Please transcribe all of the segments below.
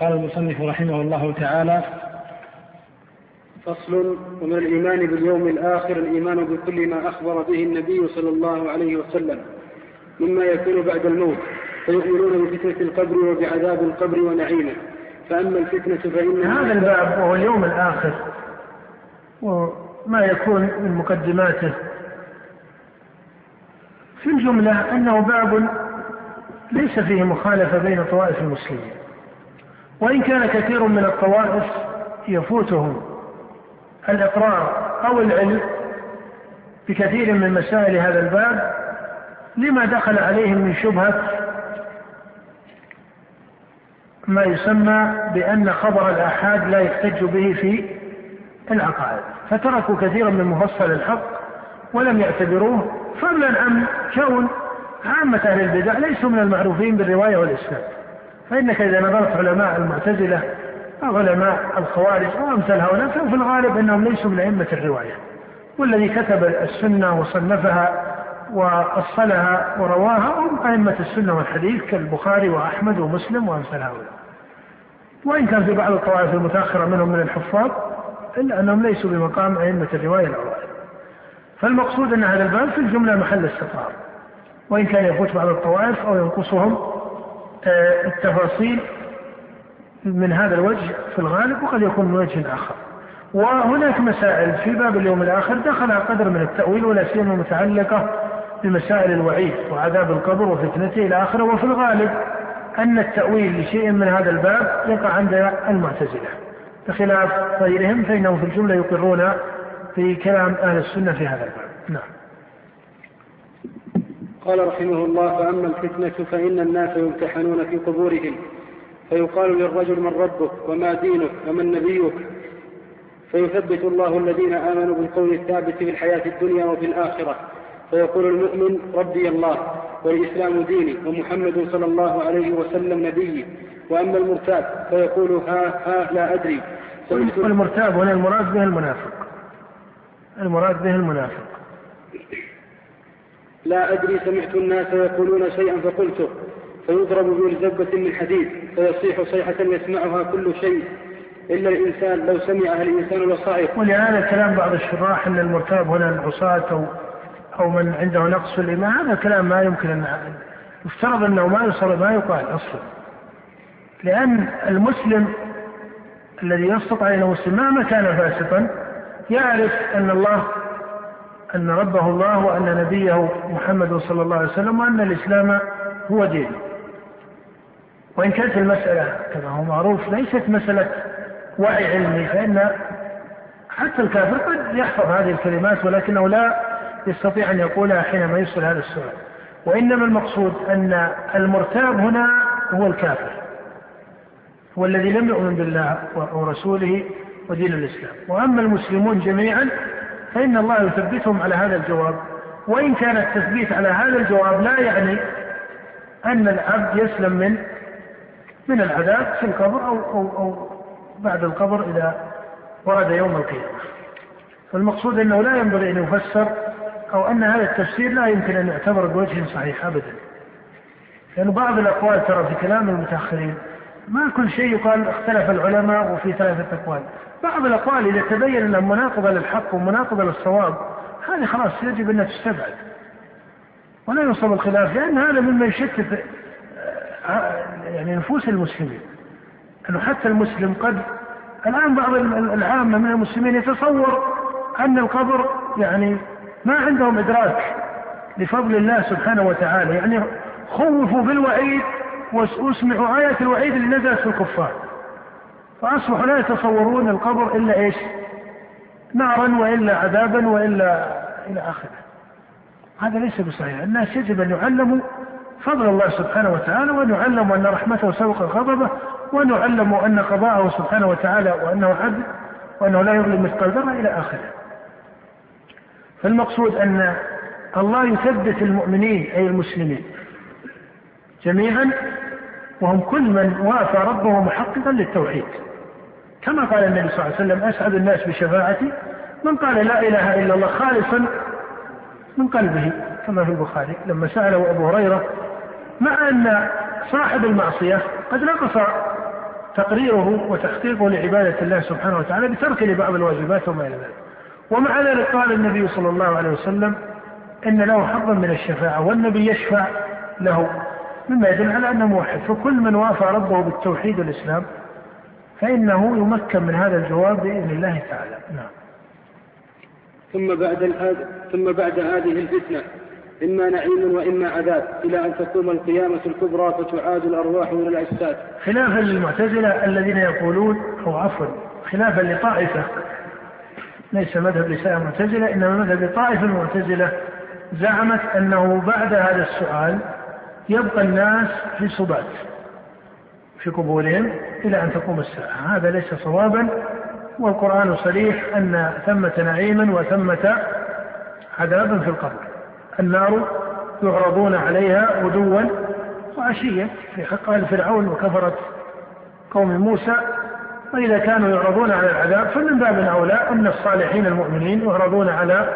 قال المصنف رحمه الله تعالى فصل ومن الإيمان باليوم الآخر الإيمان بكل ما أخبر به النبي صلى الله عليه وسلم مما يكون بعد الموت فيؤمنون بفتنة القبر وبعذاب القبر ونعيمه. فأما الفتنة فإن هذا الباب وهو اليوم الآخر وما يكون من مقدماته. في الجملة أنه باب ليس فيه مخالفة بين طوائف المسلمين. وإن كان كثير من الطوائف يفوتهم الإقرار أو العلم بكثير من مسائل هذا الباب لما دخل عليهم من شبهة ما يسمى بأن خبر الآحاد لا يحتج به في العقائد. فتركوا كثيرا من مفصل الحق ولم يعتبروه فضلا عن كون عامة أهل البدع ليسوا من المعروفين بالرواية والإسناد. فإنك إذا نظرت علماء المعتزلة أو علماء الخوارج أو أمثال هؤلاء ففي الغالب أنهم ليسوا من أئمة الرواية. والذي كتب السنة وصنفها وأصلها ورواها هم أئمة السنة والحديث كالبخاري وأحمد ومسلم وأمثال هؤلاء. وإن كان في بعض الطوائف المتأخرة منهم من الحفاظ إلا أنهم ليسوا بمقام أئمة الرواية الأوائل. فالمقصود أن هذا الباب في الجملة محل استطار وإن كان يفوت بعض الطوائف أو ينقصهم التفاصيل من هذا الوجه في الغالب وقد يكون من وجه آخر. وهناك مسائل في باب اليوم الآخر دخلها قدر من التأويل ولا سيما متعلقة بمسائل الوعيد وعذاب القبر وفتنته إلى آخره. وفي الغالب أن التأويل لشيء من هذا الباب يقع عند المعتزلة بخلاف غيرهم فإنهم في الجملة يقرون في كلام أهل السنة في هذا الباب. نعم. قال رحمه الله فأما الفتنة فإن الناس يمتحنون في قبورهم فيقال للرجل من ربك وما دينك ومن نبيك. فيثبت الله الذين آمنوا بالقول الثابت في الحياة الدنيا وفي الآخرة. فيقول المؤمن ربي الله والإسلام ديني ومحمد صلى الله عليه وسلم نبيي وأما المرتاب فيقول ها ها لا أدري. والمرتاب هنا المراد به المنافق. المراد به المنافق. لا أدري سمعت الناس يقولون شيئا فقلته فيضرب بزبة من حديد فيصيح صيحة يسمعها كل شيء. إلا الإنسان لو سمعها الإنسان لصعق ولهذا كلام بعض الشراح أن المرتاب هنا العصاة أو أو من عنده نقص في الإيمان هذا كلام ما يمكن أن يفترض أنه ما يصل ما يقال أصلا. لأن المسلم الذي يسقط عليه المسلم مهما كان فاسقا يعرف أن الله أن ربه الله وأن نبيه محمد صلى الله عليه وسلم وأن الإسلام هو دين. وإن كانت المسألة كما هو معروف ليست مسألة وعي علمي فإن حتى الكافر قد يحفظ هذه الكلمات ولكنه لا يستطيع أن يقولها حينما يسأل هذا السؤال. وإنما المقصود أن المرتاب هنا هو الكافر هو الذي لم يؤمن بالله ورسوله ودين الإسلام. وأما المسلمون جميعا فإن الله يثبتهم على هذا الجواب وإن كان التثبيت على هذا الجواب لا يعني أن العبد يسلم من من العذاب في القبر أو أو أو بعد القبر إذا ورد يوم القيامة. فالمقصود أنه لا ينبغي أن يفسر أو أن هذا التفسير لا يمكن أن يعتبر بوجه صحيح أبدا. لأن بعض الأقوال ترى في كلام المتأخرين ما كل شيء يقال اختلف العلماء وفي ثلاثة أقوال. بعض الأقوال إذا تبين أنها مناقضة للحق ومناقضة للصواب هذه خلاص يجب أنها تستبعد. ولا يوصل الخلاف لأن هذا مما يشتت يعني نفوس المسلمين. أنه حتى المسلم قد الآن بعض العامة من المسلمين يتصور أن القبر يعني ما عندهم إدراك لفضل الله سبحانه وتعالى. يعني خوفوا بالوعيد واسمعوا آية الوعيد اللي نزلت في الكفار. فأصبحوا لا يتصورون القبر إلا إيش؟ نارا وإلا عذابا وإلا إلى آخره. هذا ليس بصحيح. الناس يجب أن يعلموا فضل الله سبحانه وتعالى وأن يعلموا أن رحمته سبق غضبه وأن يعلموا أن قضاءه سبحانه وتعالى وأنه عدل وأنه لا يظلم مثقال ذرة إلى آخره. فالمقصود أن الله يثبت المؤمنين أي المسلمين جميعا وهم كل من وافى ربه محققا للتوحيد. كما قال النبي صلى الله عليه وسلم أسعد الناس بشفاعتي. من قال لا إله إلا الله خالصا من قلبه كما في البخاري. لما سأله أبو هريرة مع أن صاحب المعصية قد نقص تقريره وتحقيقه لعبادة الله سبحانه وتعالى بترك لبعض الواجبات وما إلى ذلك. ومع ذلك قال النبي صلى الله عليه وسلم إن له حظا من الشفاعة والنبي يشفع له مما يدل على أنه موحد. فكل من وافى ربه بالتوحيد والإسلام فإنه يمكن من هذا الجواب بإذن الله تعالى. نعم. ثم بعد ثم بعد هذه الفتنة إما نعيم وإما عذاب إلى أن تقوم القيامة الكبرى فتعاد الأرواح من الأجساد. خلافا للمعتزلة الذين يقولون أو عفوا خلافا لطائفة ليس مذهب لسائر المعتزلة إنما مذهب لطائفة المعتزلة زعمت أنه بعد هذا السؤال يبقى الناس في صبات في قبورهم إلى أن تقوم الساعة. هذا ليس صوابا والقرآن صريح أن ثمة نعيما وثمة عذابا في القبر. النار يعرضون عليها غدوا وعشيا. في حق آل فرعون وكفرت قوم موسى وإذا كانوا يعرضون على العذاب فمن باب أولى أن الصالحين المؤمنين يعرضون على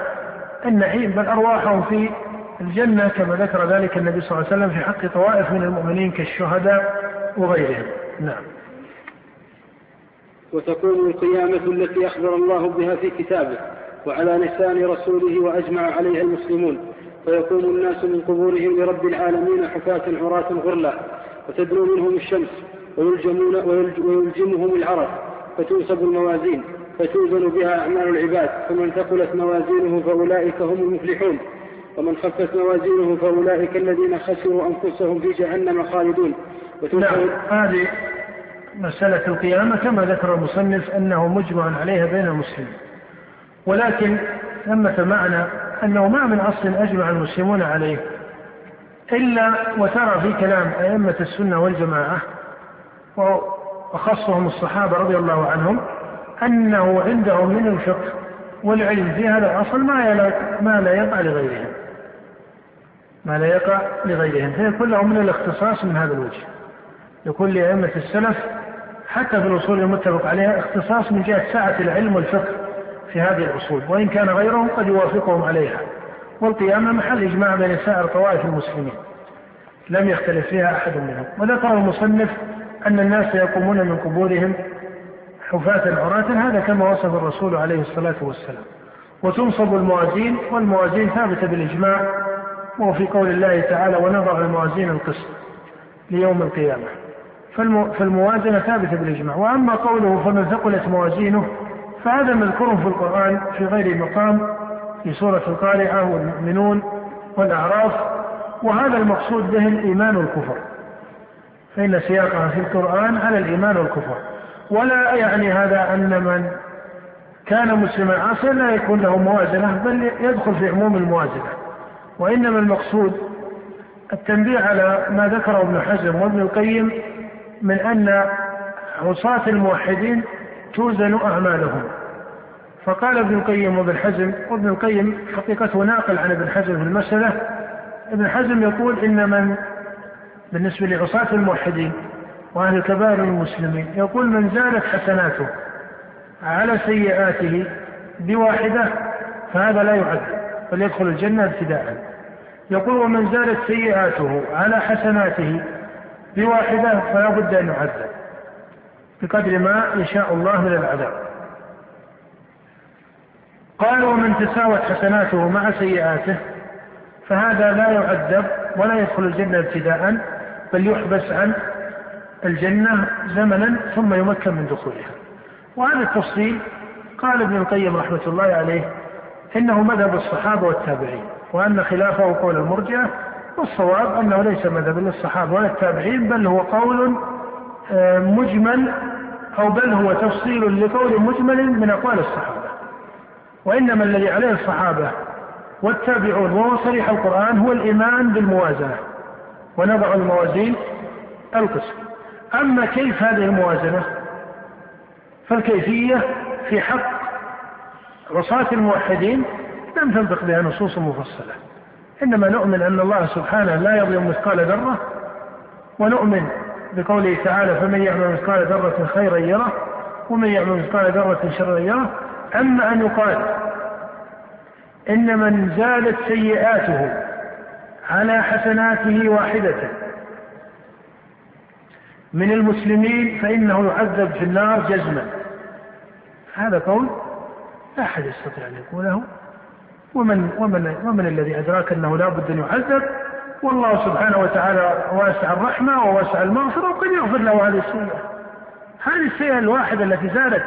النعيم. بل أرواحهم في الجنة كما ذكر ذلك النبي صلى الله عليه وسلم في حق طوائف من المؤمنين كالشهداء وغيرهم. نعم. وتكون القيامة التي أخبر الله بها في كتابه وعلى لسان رسوله وأجمع عليها المسلمون. فيقوم الناس من قبورهم لرب العالمين حفاة عراة غرلا وتدنو منهم الشمس ويلجمون ويلجمهم العرق فتنصب الموازين فتوزن بها أعمال العباد. فمن ثقلت موازينه فأولئك هم المفلحون. ومن خفت موازينه فأولئك الذين خسروا أنفسهم في جهنم خالدون. نعم هذه مسألة القيامة كما ذكر المصنف أنه مجمع عليها بين المسلمين. ولكن ثمة معنى أنه ما من أصل أجمع المسلمون عليه إلا وترى في كلام أئمة السنة والجماعة وخصهم الصحابة رضي الله عنهم أنه عندهم من الفقه والعلم في هذا الأصل ما ما لا يقع لغيرهم. ما لا يقع لغيرهم. فيكون لهم من الاختصاص من هذا الوجه. يكون لأئمة السلف حتى في الأصول المتفق عليها اختصاص من جهة سعة العلم والفقه في هذه الأصول وإن كان غيرهم قد يوافقهم عليها. والقيامة محل إجماع بين سائر طوائف المسلمين. لم يختلف فيها أحد منهم. وذكر المصنف أن الناس يقومون من قبورهم حفاة عراة هذا كما وصف الرسول عليه الصلاة والسلام. وتنصب الموازين والموازين ثابتة بالإجماع وفي قول الله تعالى ونضع الموازين القسط ليوم القيامة فالموازنة ثابتة بالإجماع. وأما قوله فمن ثقلت موازينه فهذا مذكور في القرآن في غير مقام في سورة القارعة والمؤمنون والأعراف وهذا المقصود به الإيمان والكفر. فإن سياقها في القرآن على الإيمان والكفر. ولا يعني هذا أن من كان مسلما عاصيا لا يكون له موازنة بل يدخل في عموم الموازنة. وإنما المقصود التنبيه على ما ذكره ابن حزم وابن القيم من أن عصاة الموحدين توزن أعمالهم. فقال ابن القيم وابن حزم وابن القيم حقيقته ناقل عن ابن حزم في المسألة. ابن حزم يقول إن من بالنسبة لعصاة الموحدين وأهل الكبائر المسلمين يقول من زالت حسناته على سيئاته بواحدة فهذا لا يعد بل يدخل الجنة ابتداء. يقول ومن زالت سيئاته على حسناته بواحدة فلا بد أن يعذب بقدر ما يشاء الله من العذاب. قال ومن تساوت حسناته مع سيئاته فهذا لا يعذب ولا يدخل الجنة ابتداء بل يحبس عن الجنة زمنا ثم يمكن من دخولها. وهذا التفصيل قال ابن القيم رحمة الله عليه إنه مذهب الصحابة والتابعين وأن خلافه قول المرجئة والصواب أنه ليس مذهب للصحابة ولا التابعين بل هو قول آه، مجمل أو بل هو تفصيل لقول مجمل من أقوال الصحابة. وإنما الذي عليه الصحابة والتابعون وهو صريح القرآن هو الإيمان بالموازنة. ونضع الموازين القسم. أما كيف هذه الموازنة؟ فالكيفية في حق عصاة الموحدين لم تنطق بها نصوص مفصلة. إنما نؤمن أن الله سبحانه لا يظلم مثقال ذرة ونؤمن بقوله تعالى فمن يعمل مثقال ذرة خيرا يره ومن يعمل مثقال ذرة شرا يره. أما أن يقال إن من زالت سيئاته على حسناته واحدة من المسلمين فإنه يعذب في النار جزما. هذا قول لا أحد يستطيع أن يقوله. ومن ومن ومن الذي أدراك أنه لا بد أن يعذب والله سبحانه وتعالى واسع الرحمة وواسع المغفرة وقد يغفر له هذه السيئة. هذه السيئة الواحدة التي زادت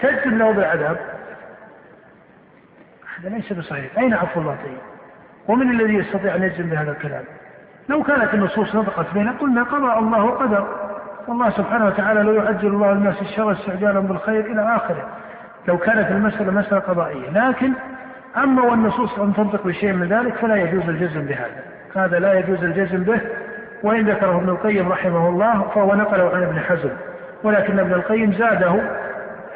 تجزم له بالعذاب. هذا ليس بصحيح. أين عفو الله طيب ومن الذي يستطيع أن يجزم بهذا الكلام؟ لو كانت النصوص نطقت به قلنا قضى الله وقدر. والله سبحانه وتعالى لو يعجل الله الناس الشر استعجالا بالخير إلى آخره. لو كانت المسألة مسألة قضائية. لكن أما والنصوص أن تنطق بشيء من ذلك فلا يجوز الجزم بهذا. هذا لا يجوز الجزم به. وإن ذكره ابن القيم رحمه الله فهو نقله عن ابن حزم. ولكن ابن القيم زاده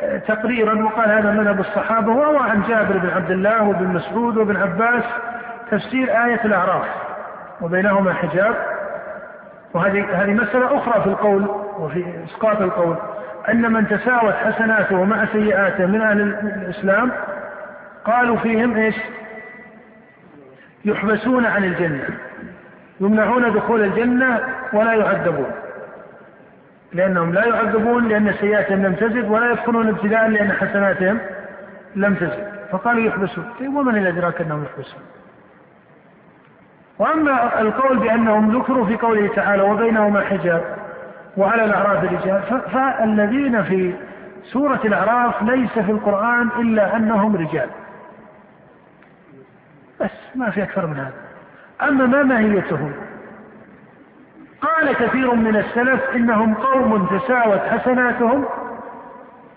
آه، تقريرا وقال هذا مذهب الصحابة وهو عن جابر بن عبد الله وابن مسعود وابن عباس تفسير آية الأعراف وبينهما حجاب. وهذه هذه مسألة أخرى في القول وفي إسقاط القول. أن من تساوت حسناته مع سيئاته من أهل الإسلام قالوا فيهم إيش؟ يحبسون عن الجنة. يمنعون دخول الجنة ولا يعذبون. لأنهم لا يعذبون لأن سيئاتهم لم تزد ولا يدخلون ابتداء لأن حسناتهم لم تزد. فقالوا يحبسون. طيب ومن الذي أدراك أنهم يحبسون؟ وأما القول بأنهم ذكروا في قوله تعالى وبينهما حجاب وعلى الأعراف رجال فالذين في سورة الأعراف ليس في القرآن إلا أنهم رجال. بس ما في أكثر من هذا. أما ما ماهيتهم قال كثير من السلف إنهم قوم تساوت حسناتهم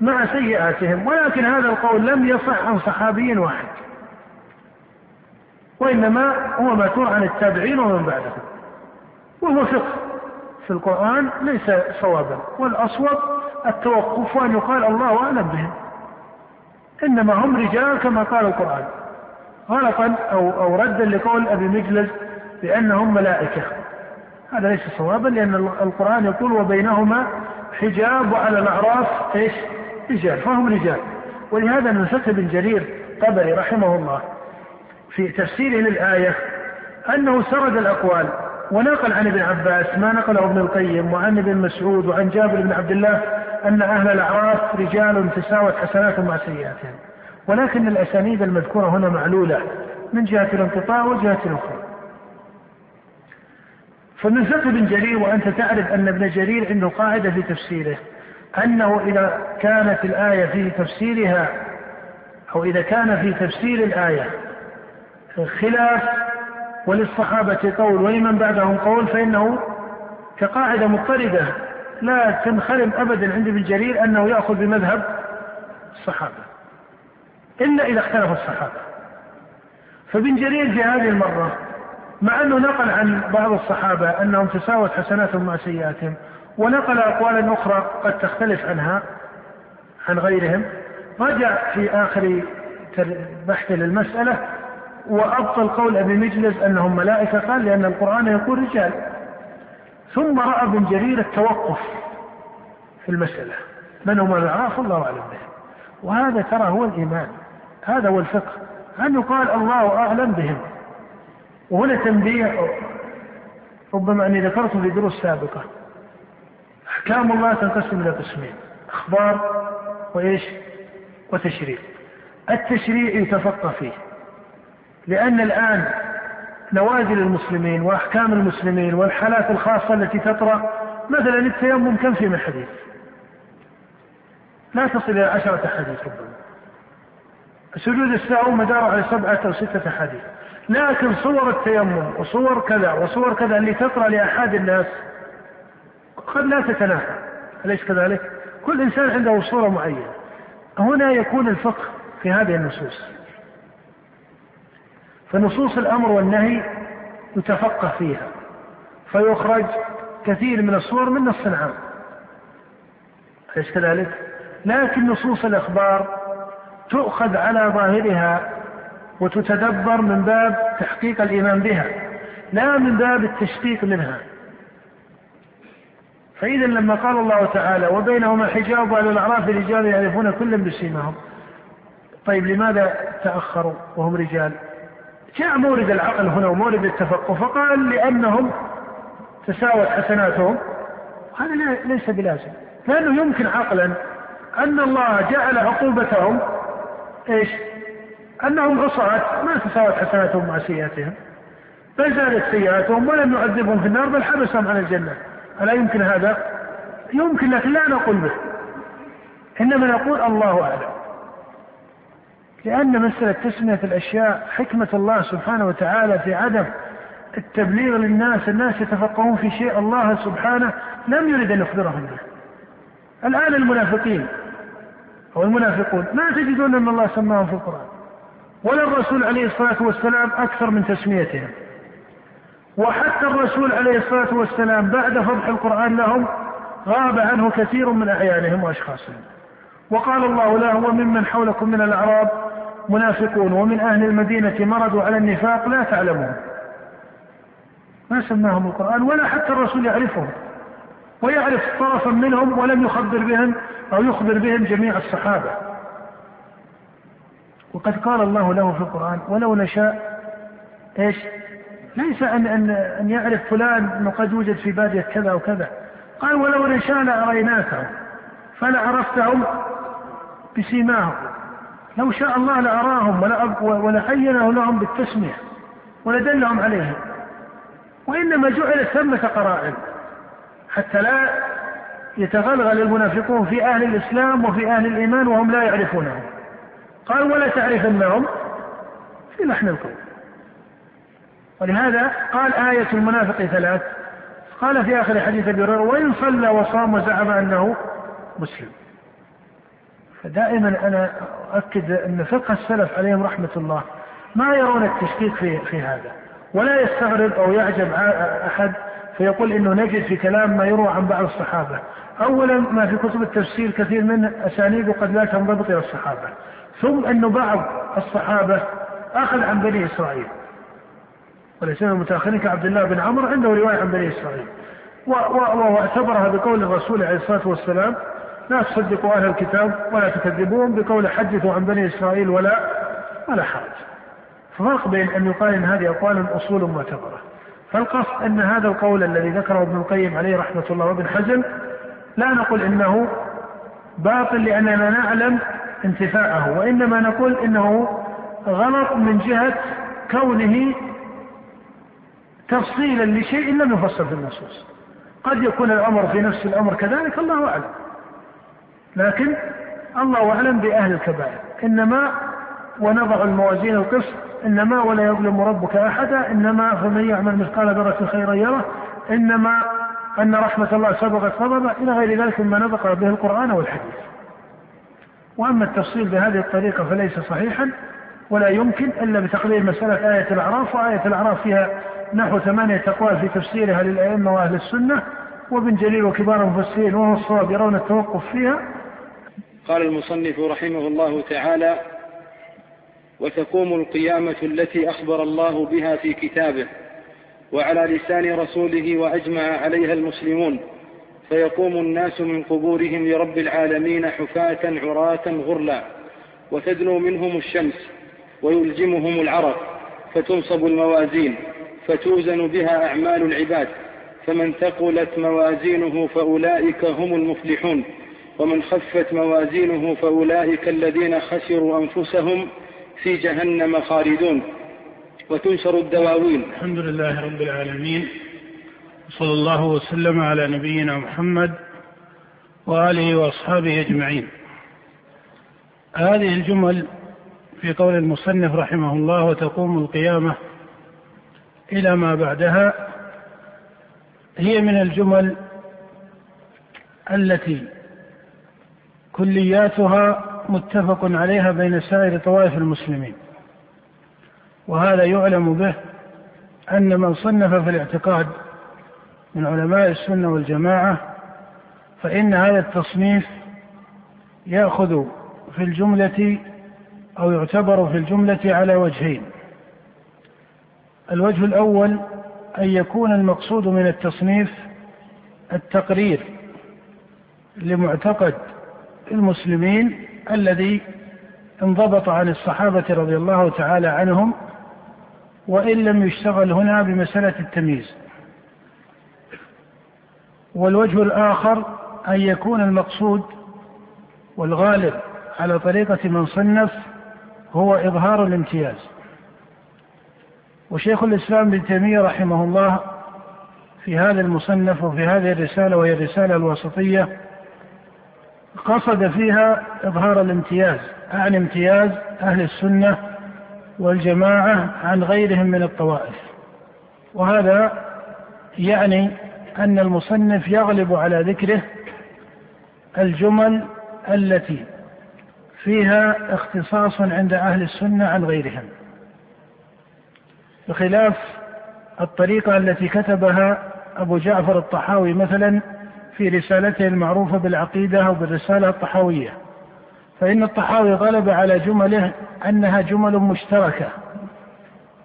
مع سيئاتهم ولكن هذا القول لم يصح عن صحابي واحد. وإنما هو ماتور عن التابعين ومن بعدهم. وهو فقه. في القرآن ليس صوابا والأصوب التوقف وأن يقال الله أعلم بهم. إنما هم رجال كما قال القرآن. غلطا أو, أو ردا لقول أبي مجلس بأنهم ملائكة. هذا ليس صوابا لأن القرآن يقول وبينهما حجاب وعلى الأعراف إيش؟ رجال فهم رجال. ولهذا من فقه بن جرير طبري رحمه الله في تفسيره للآية أنه سرد الأقوال ونقل عن ابن عباس ما نقله ابن القيم وعن ابن مسعود وعن جابر بن عبد الله أن أهل الأعراف رجال تساوت حسناتهم مع سيئاتهم. ولكن الأسانيد المذكورة هنا معلولة من جهة الانقطاع وجهة أخرى فمن فقه ابن جرير وأنت تعرف أن ابن جرير عنده قاعدة في تفسيره أنه إذا كانت الآية في تفسيرها أو إذا كان في تفسير الآية خلاف وللصحابة قول ولمن بعدهم قول فإنه كقاعدة مضطردة لا تنخرم أبدا عند ابن جرير أنه يأخذ بمذهب الصحابة. إلا إذا اختلف الصحابة. فابن جرير في هذه المرة مع أنه نقل عن بعض الصحابة أنهم تساوت حسناتهم مع سيئاتهم ونقل أقوالا أخرى قد تختلف عنها عن غيرهم رجع في آخر بحث للمسألة وأبطل قول أبي مجلس أنهم ملائكة قال لأن القرآن يقول رجال. ثم رأى ابن جرير التوقف في المسألة. من هم الأعراف؟ الله أعلم بهم وهذا ترى هو الإيمان. هذا هو الفقه. أن يقال الله أعلم بهم. وهنا تنبيه. ربما أني ذكرته في دروس سابقة. أحكام الله تنقسم إلى قسمين أخبار وإيش؟ وتشريع. التشريع يتفقه فيه. لأن الآن نوازل المسلمين وأحكام المسلمين والحالات الخاصة التي تطرأ. مثلا التيمم كم في من حديث لا تصل إلى عشرة حديث ربما. سجود السهو مداره على سبعة أو ستة حديث. لكن صور التيمم وصور كذا وصور كذا اللي تطرأ لأحد الناس قد لا تتناهى أليس كذلك؟ كل إنسان عنده صورة معينة. هنا يكون الفقه في هذه النصوص. فنصوص الأمر والنهي يتفقه فيها. فيخرج كثير من الصور من نص عام أليس كذلك؟ لكن نصوص الإخبار تؤخذ على ظاهرها وتتدبر من باب تحقيق الإيمان بها لا من باب التشقيق منها. فإذا لما قال الله تعالى وبينهما حجاب على الأعراف رجال يعرفون كلا بسيماهم. طيب لماذا تأخروا وهم رجال؟ جاء مورد العقل هنا ومورد التفقه فقال لأنهم تساوت حسناتهم. هذا ليس بلازم. لأنه يمكن عقلا أن الله جعل عقوبتهم إيش؟ أنهم عصاة ما تساوت حسناتهم مع سيئاتهم. بل زادت سيئاتهم ولم يعذبهم في النار بل حبسهم عن الجنة. ألا يمكن هذا؟ يمكن لكن لا نقول به. إنما نقول الله أعلم. لأن مسألة تسمية الأشياء حكمة الله سبحانه وتعالى في عدم التبليغ للناس الناس يتفقهون في شيء الله سبحانه لم يرد أن يخبرهم به. الآن المنافقين أو المنافقون. ما تجدون أن الله سماهم في القرآن. ولا الرسول عليه الصلاة والسلام أكثر من تسميتهم. وحتى الرسول عليه الصلاة والسلام بعد فضح القرآن لهم غاب عنه كثير من أعيانهم وأشخاصهم. وقال الله له وممن حولكم من الأعراب منافقون ومن أهل المدينة مرضوا على النفاق لا تعلمون. ما سماهم القرآن ولا حتى الرسول يعرفهم. ويعرف طرفا منهم ولم يخبر بهم. أو يخبر بهم جميع الصحابة. وقد قال الله له في القرآن ولو نشاء إيش؟ ليس أن أن أن يعرف فلان أنه قد يوجد في بادية كذا وكذا قال ولو نشاء لأريناكهم فلعرفتهم بسيماهم. لو شاء الله لأراهم ولعينه لهم بالتسمية ولدلهم عليهم. وإنما جعلت ثمة قرائن حتى لا يتغلغل المنافقون في أهل الإسلام وفي أهل الإيمان وهم لا يعرفونهم قال ولا تعرفنهم في لحن القول. ولهذا قال آية المنافق ثلاث. قال في آخر حديث أبي هريرة وإن صلى وصام وزعم أنه مسلم. فدائما أنا أؤكد أن فقه السلف عليهم رحمة الله ما يرون التشكيك في, في هذا ولا يستغرب أو يعجب أحد فيقول إنه نجد في كلام ما يروى عن بعض الصحابة. اولا ما في كتب التفسير كثير من اسانيده قد لا تنضبط إلى الصحابة. ثم انه بعض الصحابة أخذ عن بني إسرائيل. وليس المتاخرين كعبد الله بن عمرو عنده رواية عن بني إسرائيل. واعتبرها بقول الرسول عليه الصلاة والسلام لا تصدقوا أهل الكتاب ولا تكذبوهم بقول حدثوا عن بني إسرائيل ولا ولا حرج. ففرق بين أن يقال إن هذه أقوال أصول معتبرة. فالقصد أن هذا القول الذي ذكره ابن القيم عليه رحمة الله وابن حزم لا نقول إنه باطل لأننا نعلم انتفاءه وإنما نقول إنه غلط من جهة كونه تفصيلا لشيء لم يفصل في النصوص. قد يكون الأمر في نفس الأمر كذلك الله أعلم. لكن الله أعلم بأهل الكبائر. إنما ونضع الموازين القسط إنما ولا يظلم ربك أحدا إنما فمن يعمل مثقال ذرة خيرا يره إنما أن رحمة الله سبقت غضبه إلى غير ذلك مما نطق به القرآن والحديث. وأما التفصيل بهذه الطريقة فليس صحيحا ولا يمكن إلا بتقرير مسألة آية الأعراف وآية الأعراف فيها نحو ثمانية أقوال في تفسيرها للأئمة وأهل السنة وابن جليل وكبار المفسرين وهو الصواب يرون التوقف فيها. قال المصنف رحمه الله تعالى وتقوم القيامة التي أخبر الله بها في كتابه وعلى لسان رسوله وأجمع عليها المسلمون فيقوم الناس من قبورهم لرب العالمين حفاة عراة غرلا وتدنو منهم الشمس ويلجمهم العرق فتنصب الموازين فتوزن بها أعمال العباد فمن ثقلت موازينه فأولئك هم المفلحون ومن خفت موازينه فأولئك الذين خسروا أنفسهم في جهنم خالدون. وتنشر الدواوين. الحمد لله رب العالمين. وصلى الله وسلم على نبينا محمد وآله وأصحابه أجمعين. هذه الجمل في قول المصنف رحمه الله وتقوم القيامة إلى ما بعدها. هي من الجمل التي كلياتها متفق عليها بين سائر طوائف المسلمين. وهذا يعلم به أن من صنف في الاعتقاد من علماء السنة والجماعة فإن هذا التصنيف يأخذ في الجملة أو يعتبر في الجملة على وجهين. الوجه الأول أن يكون المقصود من التصنيف التقرير لمعتقد المسلمين الذي انضبط عن الصحابة رضي الله تعالى عنهم وإن لم يشتغل هنا بمسألة التمييز. والوجه الآخر أن يكون المقصود والغالب على طريقة من صنف هو إظهار الامتياز. وشيخ الإسلام ابن تيمية رحمه الله في هذا المصنف وفي هذه الرسالة وهي الرسالة الوسطية قصد فيها إظهار الامتياز أعني امتياز أهل السنة والجماعة عن غيرهم من الطوائف. وهذا يعني أن المصنف يغلب على ذكره الجمل التي فيها اختصاص عند أهل السنة عن غيرهم. بخلاف الطريقة التي كتبها أبو جعفر الطحاوي مثلا في رسالته المعروفة بالعقيدة أو بالرسالة الطحاوية. فإن الطحاوي غلب على جمله أنها جمل مشتركة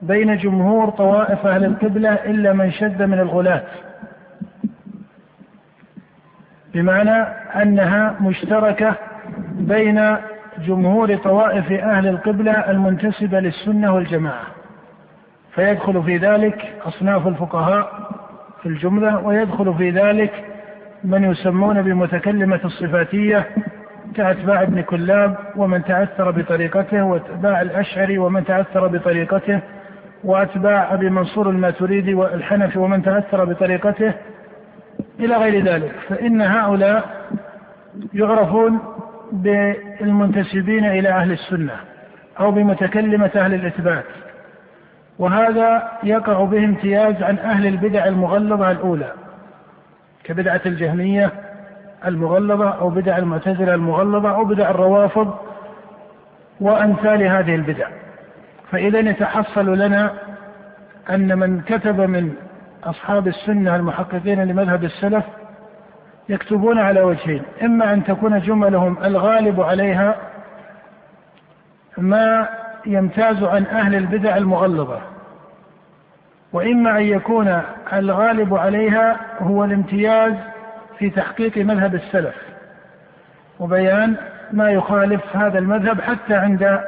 بين جمهور طوائف أهل القبلة إلا من شد من الغلاة. بمعنى أنها مشتركة بين جمهور طوائف أهل القبلة المنتسبة للسنة والجماعة. فيدخل في ذلك أصناف الفقهاء في الجملة ويدخل في ذلك من يسمون بمتكلمة الصفاتية كأتباع ابن كلاب ومن تأثر بطريقته وأتباع الأشعري ومن تأثر بطريقته وأتباع أبي منصور الماتريدي والحنفي ومن تأثر بطريقته إلى غير ذلك. فإن هؤلاء يعرفون بالمنتسبين إلى أهل السنة أو بمتكلمة أهل الإثبات وهذا يقع به امتياز عن أهل البدع المغلظة الأولى كبدعة الجهمية المغلظة أو بدع المعتزلة المغلظة أو بدع الروافض وأمثال هذه البدع. فإذا يتحصل لنا أن من كتب من أصحاب السنة المحققين لمذهب السلف يكتبون على وجهين إما أن تكون جملهم الغالب عليها ما يمتاز عن أهل البدع المغلظة وإما أن يكون الغالب عليها هو الامتياز في تحقيق مذهب السلف وبيان ما يخالف هذا المذهب حتى عند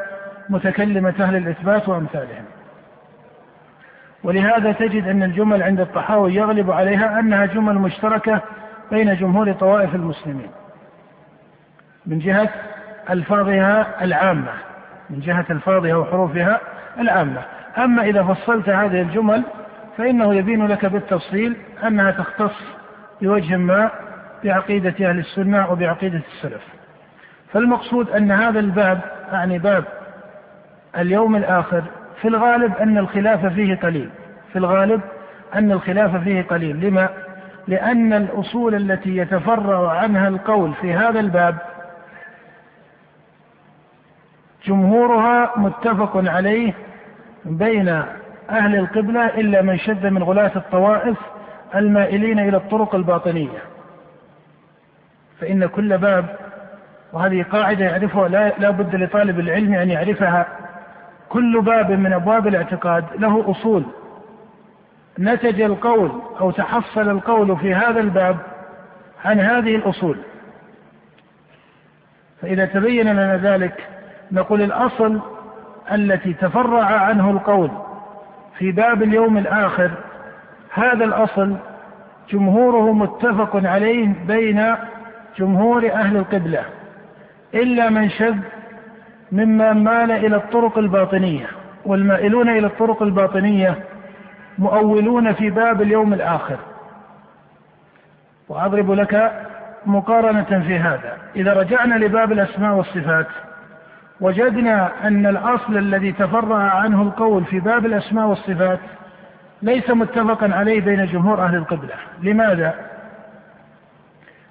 متكلمة أهل الإثبات وأمثالهم. ولهذا تجد أن الجمل عند الطحاوي يغلب عليها أنها جمل مشتركة بين جمهور طوائف المسلمين. من جهة ألفاظها العامة من جهة ألفاظها وحروفها العامة. أما إذا فصلت هذه الجمل فإنه يبين لك بالتفصيل أنها تختص بوجه ما بعقيدة أهل السنة وبعقيدة السلف. فالمقصود أن هذا الباب يعني باب اليوم الآخر في الغالب أن الخلاف فيه قليل. في الغالب أن الخلاف فيه قليل. لما؟ لأن الأصول التي يتفرع عنها القول في هذا الباب جمهورها متفق عليه بين أهل القبلة إلا من شد من غلاة الطوائف المائلين إلى الطرق الباطنية. فإن كل باب وهذه قاعدة يعرفها لا, بد لطالب العلم أن يعرفها. كل باب من أبواب الاعتقاد له أصول. نتج القول أو تحصل القول في هذا الباب عن هذه الأصول. فإذا تبين لنا ذلك نقول الأصل التي تفرع عنه القول في باب اليوم الآخر هذا الأصل جمهوره متفق عليه بين جمهور أهل القبلة إلا من شذ مما مال إلى الطرق الباطنية والمائلون إلى الطرق الباطنية مؤولون في باب اليوم الآخر. وأضرب لك مقارنة في هذا. إذا رجعنا لباب الأسماء والصفات وجدنا أن الأصل الذي تفرع عنه القول في باب الأسماء والصفات ليس متفقا عليه بين جمهور أهل القبلة. لماذا؟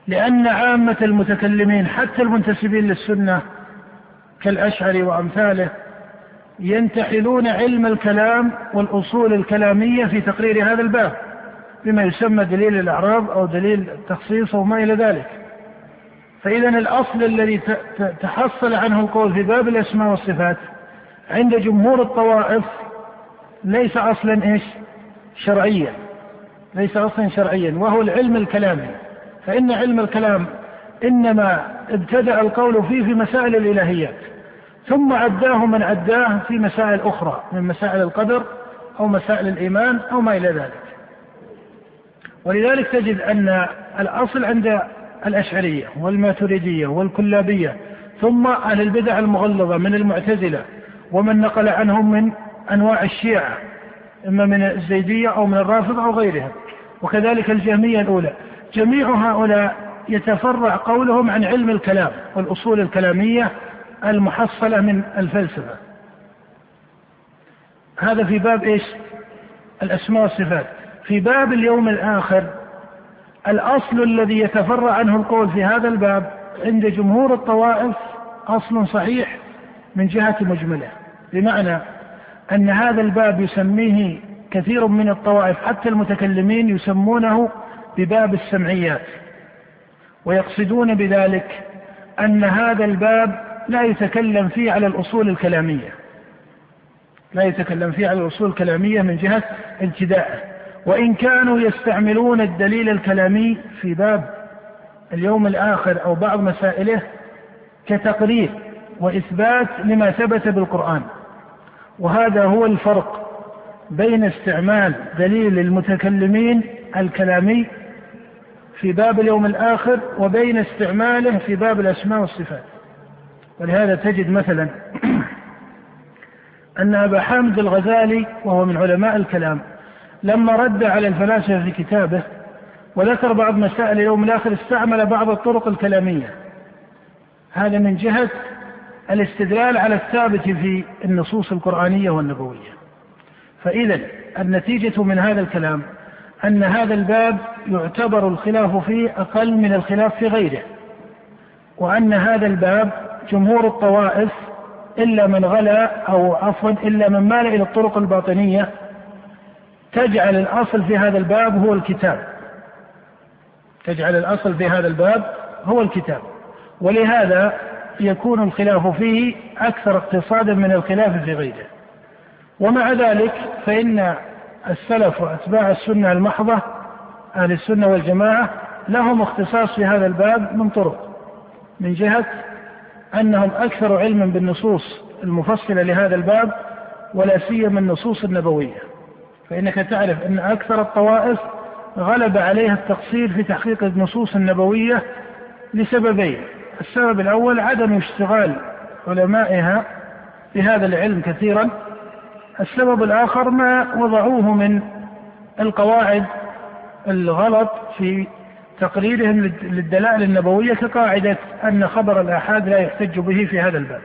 لأن عامة المتكلمين حتى المنتسبين للسنة كالأشعري وأمثاله ينتحلون علم الكلام والأصول الكلامية في تقرير هذا الباب بما يسمى دليل الأعراض أو دليل التخصيص أو ما إلى ذلك. فإذا الأصل الذي تحصل عنه القول في باب الأسماء والصفات عند جمهور الطوائف ليس أصلا إيش؟ شرعيا ليس أصلا شرعيا وهو العلم الكلامي. فإن علم الكلام إنما ابتدأ القول فيه في مسائل الإلهيات ثم عداه من عداه في مسائل أخرى من مسائل القدر أو مسائل الإيمان أو ما إلى ذلك. ولذلك تجد أن الأصل عند الأشعرية والماتريدية والكلابية ثم أهل البدع المغلظة من المعتزلة ومن نقل عنهم من أنواع الشيعة إما من الزيدية أو من الرافضة أو غيرها. وكذلك الجهمية الأولى. جميع هؤلاء يتفرع قولهم عن علم الكلام والأصول الكلامية المحصلة من الفلسفة. هذا في باب إيش؟ الأسماء والصفات. في باب اليوم الآخر الأصل الذي يتفرع عنه القول في هذا الباب عند جمهور الطوائف أصل صحيح من جهة مجمله. بمعنى أن هذا الباب يسميه كثير من الطوائف حتى المتكلمين يسمونه بباب السمعيات. ويقصدون بذلك أن هذا الباب لا يتكلم فيه على الأصول الكلامية. لا يتكلم فيه على الأصول الكلامية من جهة ابتداءه وإن كانوا يستعملون الدليل الكلامي في باب اليوم الآخر أو بعض مسائله كتقرير وإثبات لما ثبت بالقرآن. وهذا هو الفرق بين استعمال دليل المتكلمين الكلامي في باب اليوم الآخر وبين استعماله في باب الأسماء والصفات. ولهذا تجد مثلا أن أبا حامد الغزالي وهو من علماء الكلام لما رد على الفلاسفة في كتابه وذكر بعض مسائل اليوم الآخر استعمل بعض الطرق الكلامية. هذا من جهة الاستدلال على الثابت في النصوص القرآنية والنبوية. فإذا النتيجة من هذا الكلام أن هذا الباب يعتبر الخلاف فيه أقل من الخلاف في غيره وأن هذا الباب جمهور الطوائف إلا من غلا أو عفوا إلا من مال إلى الطرق الباطنية تجعل الأصل في هذا الباب هو الكتاب. تجعل الأصل في هذا الباب هو الكتاب. ولهذا يكون الخلاف فيه أكثر اقتصادا من الخلاف في غيره. ومع ذلك فإن السلف وأتباع السنة المحضة أهل السنة والجماعة لهم اختصاص في هذا الباب من طرق. من جهة أنهم أكثر علما بالنصوص المفصلة لهذا الباب ولا سيما النصوص النبوية. فإنك تعرف أن أكثر الطوائف غلب عليها التقصير في تحقيق النصوص النبوية لسببين. السبب الأول عدم اشتغال علمائها بهذا العلم كثيرا. السبب الآخر ما وضعوه من القواعد الغلط في تقريرهم للدلائل النبوية كقاعدة أن خبر الآحاد لا يحتج به في هذا الباب.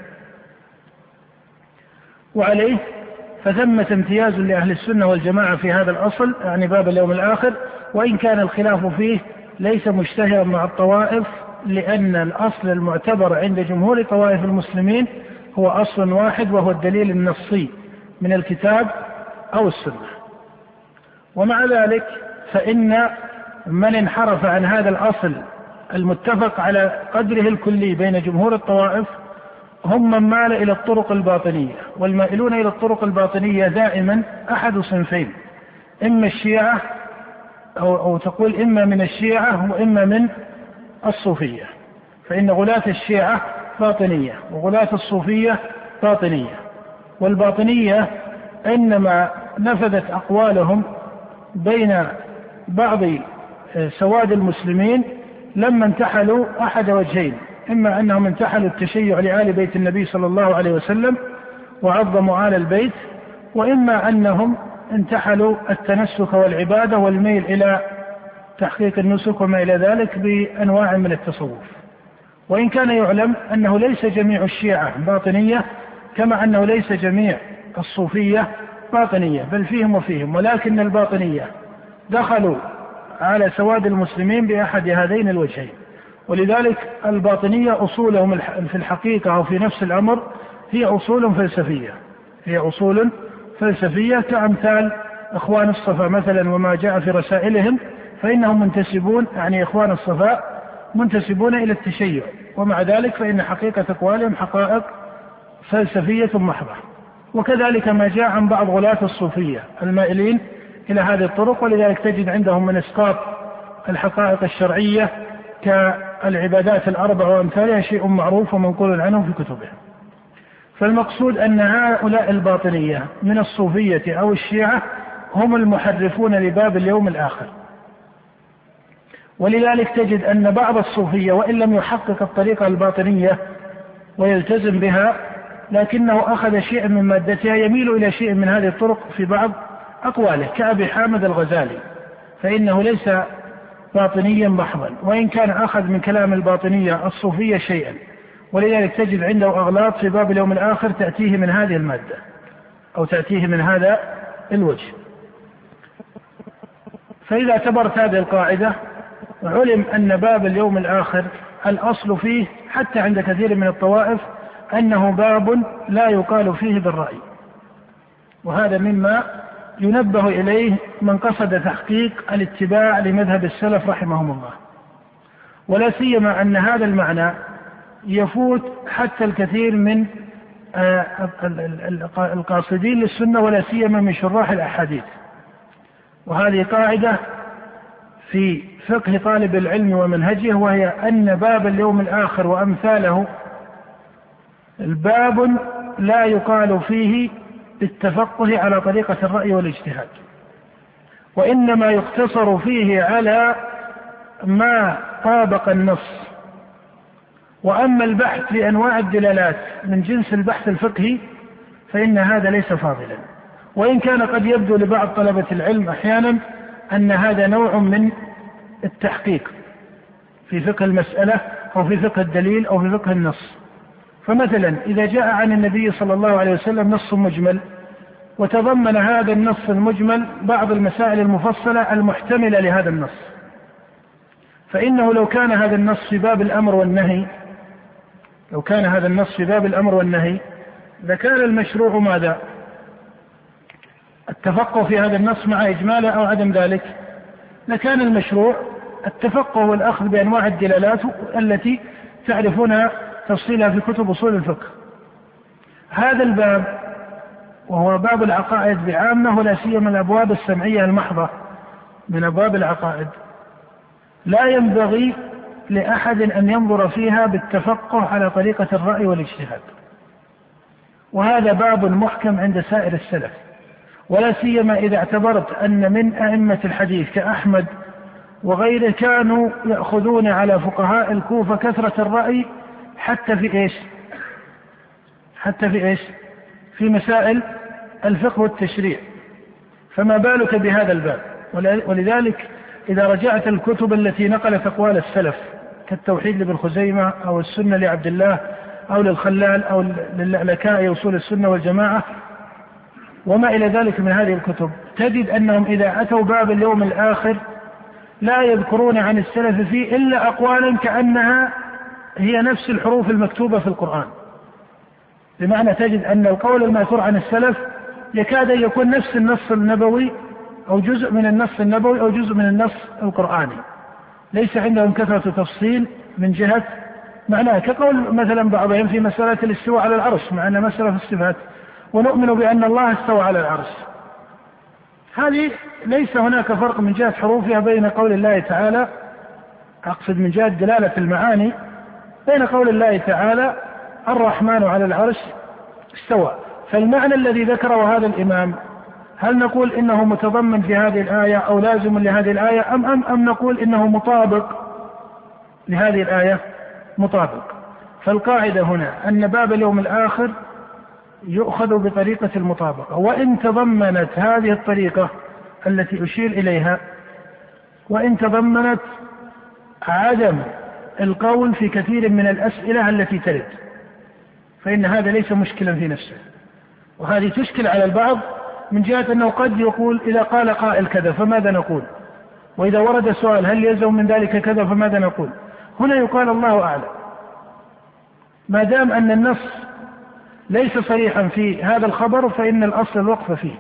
وعليه فثمة امتياز لأهل السنة والجماعة في هذا الأصل يعني باب اليوم الآخر. وإن كان الخلاف فيه ليس مشتهرا مع الطوائف لأن الأصل المعتبر عند جمهور طوائف المسلمين هو أصل واحد وهو الدليل النصي من الكتاب أو السنة. ومع ذلك فإن من انحرف عن هذا الأصل المتفق على قدره الكلي بين جمهور الطوائف هم من مال إلى الطرق الباطنية والمائلون إلى الطرق الباطنية دائما أحد صنفين إما الشيعة أو, أو تقول إما من الشيعة وإما من الصوفية. فإن غلاة الشيعة باطنية وغلاة الصوفية باطنية. والباطنية إنما نفذت أقوالهم بين بعض سواد المسلمين لما انتحلوا أحد وجهين. إما أنهم انتحلوا التشيع لآل بيت النبي صلى الله عليه وسلم وعظموا آل البيت وإما أنهم انتحلوا التنسك والعبادة والميل إلى تحقيق النسك وما إلى ذلك بأنواع من التصوف. وإن كان يعلم أنه ليس جميع الشيعة باطنية كما أنه ليس جميع الصوفية باطنية بل فيهم وفيهم. ولكن الباطنية دخلوا على سواد المسلمين بأحد هذين الوجهين. ولذلك الباطنية أصولهم في الحقيقة أو في نفس الأمر هي أصول فلسفية. هي أصول فلسفية كأمثال إخوان الصفا مثلا وما جاء في رسائلهم فإنهم منتسبون يعني إخوان الصفاء منتسبون إلى التشيع. ومع ذلك فإن حقيقة أقوالهم حقائق فلسفية محضة. وكذلك ما جاء عن بعض غلاة الصوفية المائلين إلى هذه الطرق ولذلك تجد عندهم من إسقاط الحقائق الشرعية كالعبادات الأربع وأمثالها شيء معروف ومنقول عنهم في كتبهم. فالمقصود أن هؤلاء الباطنية من الصوفية أو الشيعة هم المحرفون لباب اليوم الآخر. ولذلك تجد أن بعض الصوفية وإن لم يحقق الطريقة الباطنية ويلتزم بها لكنه أخذ شيئا من مادتها يميل إلى شيء من هذه الطرق في بعض أقواله كأبي حامد الغزالي فإنه ليس باطنيا محضا وإن كان أخذ من كلام الباطنية الصوفية شيئا. ولذلك تجد عنده أغلاط في باب اليوم الآخر تأتيه من هذه المادة أو تأتيه من هذا الوجه. فإذا اعتبرت هذه القاعدة علم أن باب اليوم الآخر الأصل فيه حتى عند كثير من الطوائف أنه باب لا يقال فيه بالرأي. وهذا مما ينبه إليه من قصد تحقيق الاتباع لمذهب السلف رحمهم الله. ولا سيما أن هذا المعنى يفوت حتى الكثير من آه، القاصدين للسنة ولا سيما من شراح الأحاديث. وهذه قاعدة في فقه طالب العلم ومنهجه وهي أن باب اليوم الآخر وأمثاله الباب لا يقال فيه بالتفقه على طريقة الرأي والاجتهاد وإنما يقتصر فيه على ما طابق النص. وأما البحث في أنواع الدلالات من جنس البحث الفقهي فإن هذا ليس فاضلا. وإن كان قد يبدو لبعض طلبة العلم أحيانا أن هذا نوع من التحقيق في فقه المسألة أو في فقه الدليل أو في فقه النص. فمثلا إذا جاء عن النبي صلى الله عليه وسلم نص مجمل وتضمن هذا النص المجمل بعض المسائل المفصلة المحتملة لهذا النص. فإنه لو كان هذا النص في باب الأمر والنهي لو كان هذا النص في باب الأمر والنهي لكان المشروع ماذا؟ التفقه في هذا النص مع إجماله أو عدم ذلك. لكان المشروع التفقه والأخذ بأنواع الدلالات التي تعرفونها تفصيلها في كتب أصول الفقه. هذا الباب وهو باب العقائد بعامة ولا سيما الأبواب السمعية المحضة من أبواب العقائد. لا ينبغي لأحد أن ينظر فيها بالتفقه على طريقة الرأي والاجتهاد. وهذا باب محكم عند سائر السلف. ولا سيما إذا اعتبرت أن من أئمة الحديث كأحمد وغيره كانوا يأخذون على فقهاء الكوفة كثرة الرأي حتى في إيش؟ حتى في إيش؟ في مسائل الفقه والتشريع. فما بالك بهذا الباب؟ ولذلك إذا رجعت الكتب التي نقلت أقوال السلف كالتوحيد لابن خزيمة أو السنة لعبد الله أو للخلال أو للألكائي أصول السنة والجماعة وما إلى ذلك من هذه الكتب تجد أنهم إذا أتوا باب اليوم الآخر لا يذكرون عن السلف فيه إلا أقوالا كأنها هي نفس الحروف المكتوبة في القرآن. بمعنى تجد أن القول المأثور عن السلف يكاد أن يكون نفس النص النبوي أو جزء من النص النبوي أو جزء من النص القرآني. ليس عندهم كثرة تفصيل من جهة معناه كقول مثلا بعضهم في مسألة الاستواء على العرش مع أن مسألة في الصفات. ونؤمن بأن الله استوى على العرش. هذه ليس هناك فرق من جهة حروفها بين قول الله تعالى أقصد من جهة دلالة المعاني بين قول الله تعالى الرحمن على العرش استوى. فالمعنى الذي ذكره هذا الإمام هل نقول إنه متضمن في هذه الآية أو لازم لهذه الآية أم أم أم نقول إنه مطابق لهذه الآية؟ مطابق. فالقاعدة هنا أن باب اليوم الآخر يؤخذ بطريقة المطابقة. وإن تضمنت هذه الطريقة التي أشير إليها وإن تضمنت عدم القول في كثير من الأسئلة التي ترد فإن هذا ليس مشكلا في نفسه. وهذه تشكل على البعض من جهة أنه قد يقول إذا قال قائل كذا فماذا نقول؟ وإذا ورد سؤال هل يلزم من ذلك كذا فماذا نقول؟ هنا يقال الله أعلم. ما دام أن النص ليس صريحا في هذا الخبر فإن الأصل الوقف فيه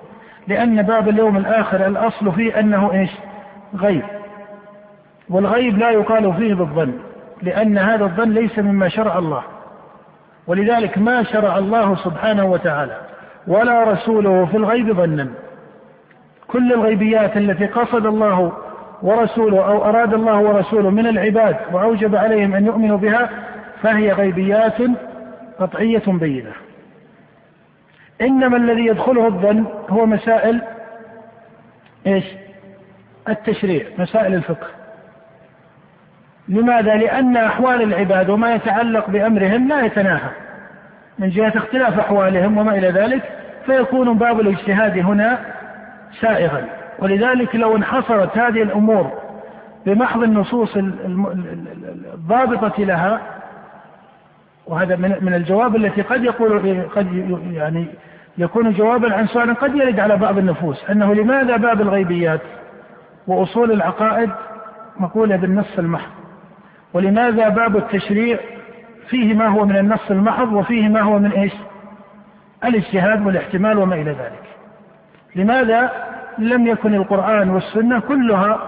لأن باب اليوم الآخر الأصل فيه أنه إيش؟ غيب. والغيب لا يقال فيه بالظن لأن هذا الظن ليس مما شرع الله. ولذلك ما شرع الله سبحانه وتعالى ولا رسوله في الغيب ظنا. كل الغيبيات التي قصد الله ورسوله أو أراد الله ورسوله من العباد وأوجب عليهم أن يؤمنوا بها فهي غيبيات قطعية بينة. إنما الذي يدخله الظن هو مسائل إيش؟ التشريع مسائل الفقه. لماذا؟ لأن أحوال العباد وما يتعلق بأمرهم لا يتناهى. من جهة اختلاف أحوالهم وما إلى ذلك فيكون باب الاجتهاد هنا سائغا. ولذلك لو انحصرت هذه الأمور بمحض النصوص الضابطة لها وهذا من من الجواب التي قد يقول قد يعني يكون جوابا عن سؤال قد يرد على بعض النفوس أنه لماذا باب الغيبيات وأصول العقائد مقولة بالنص المحض ولماذا باب التشريع فيه ما هو من النص المحض وفيه ما هو من إيش؟ الاجتهاد والاحتمال وما إلى ذلك. لماذا لم يكن القرآن والسنة كلها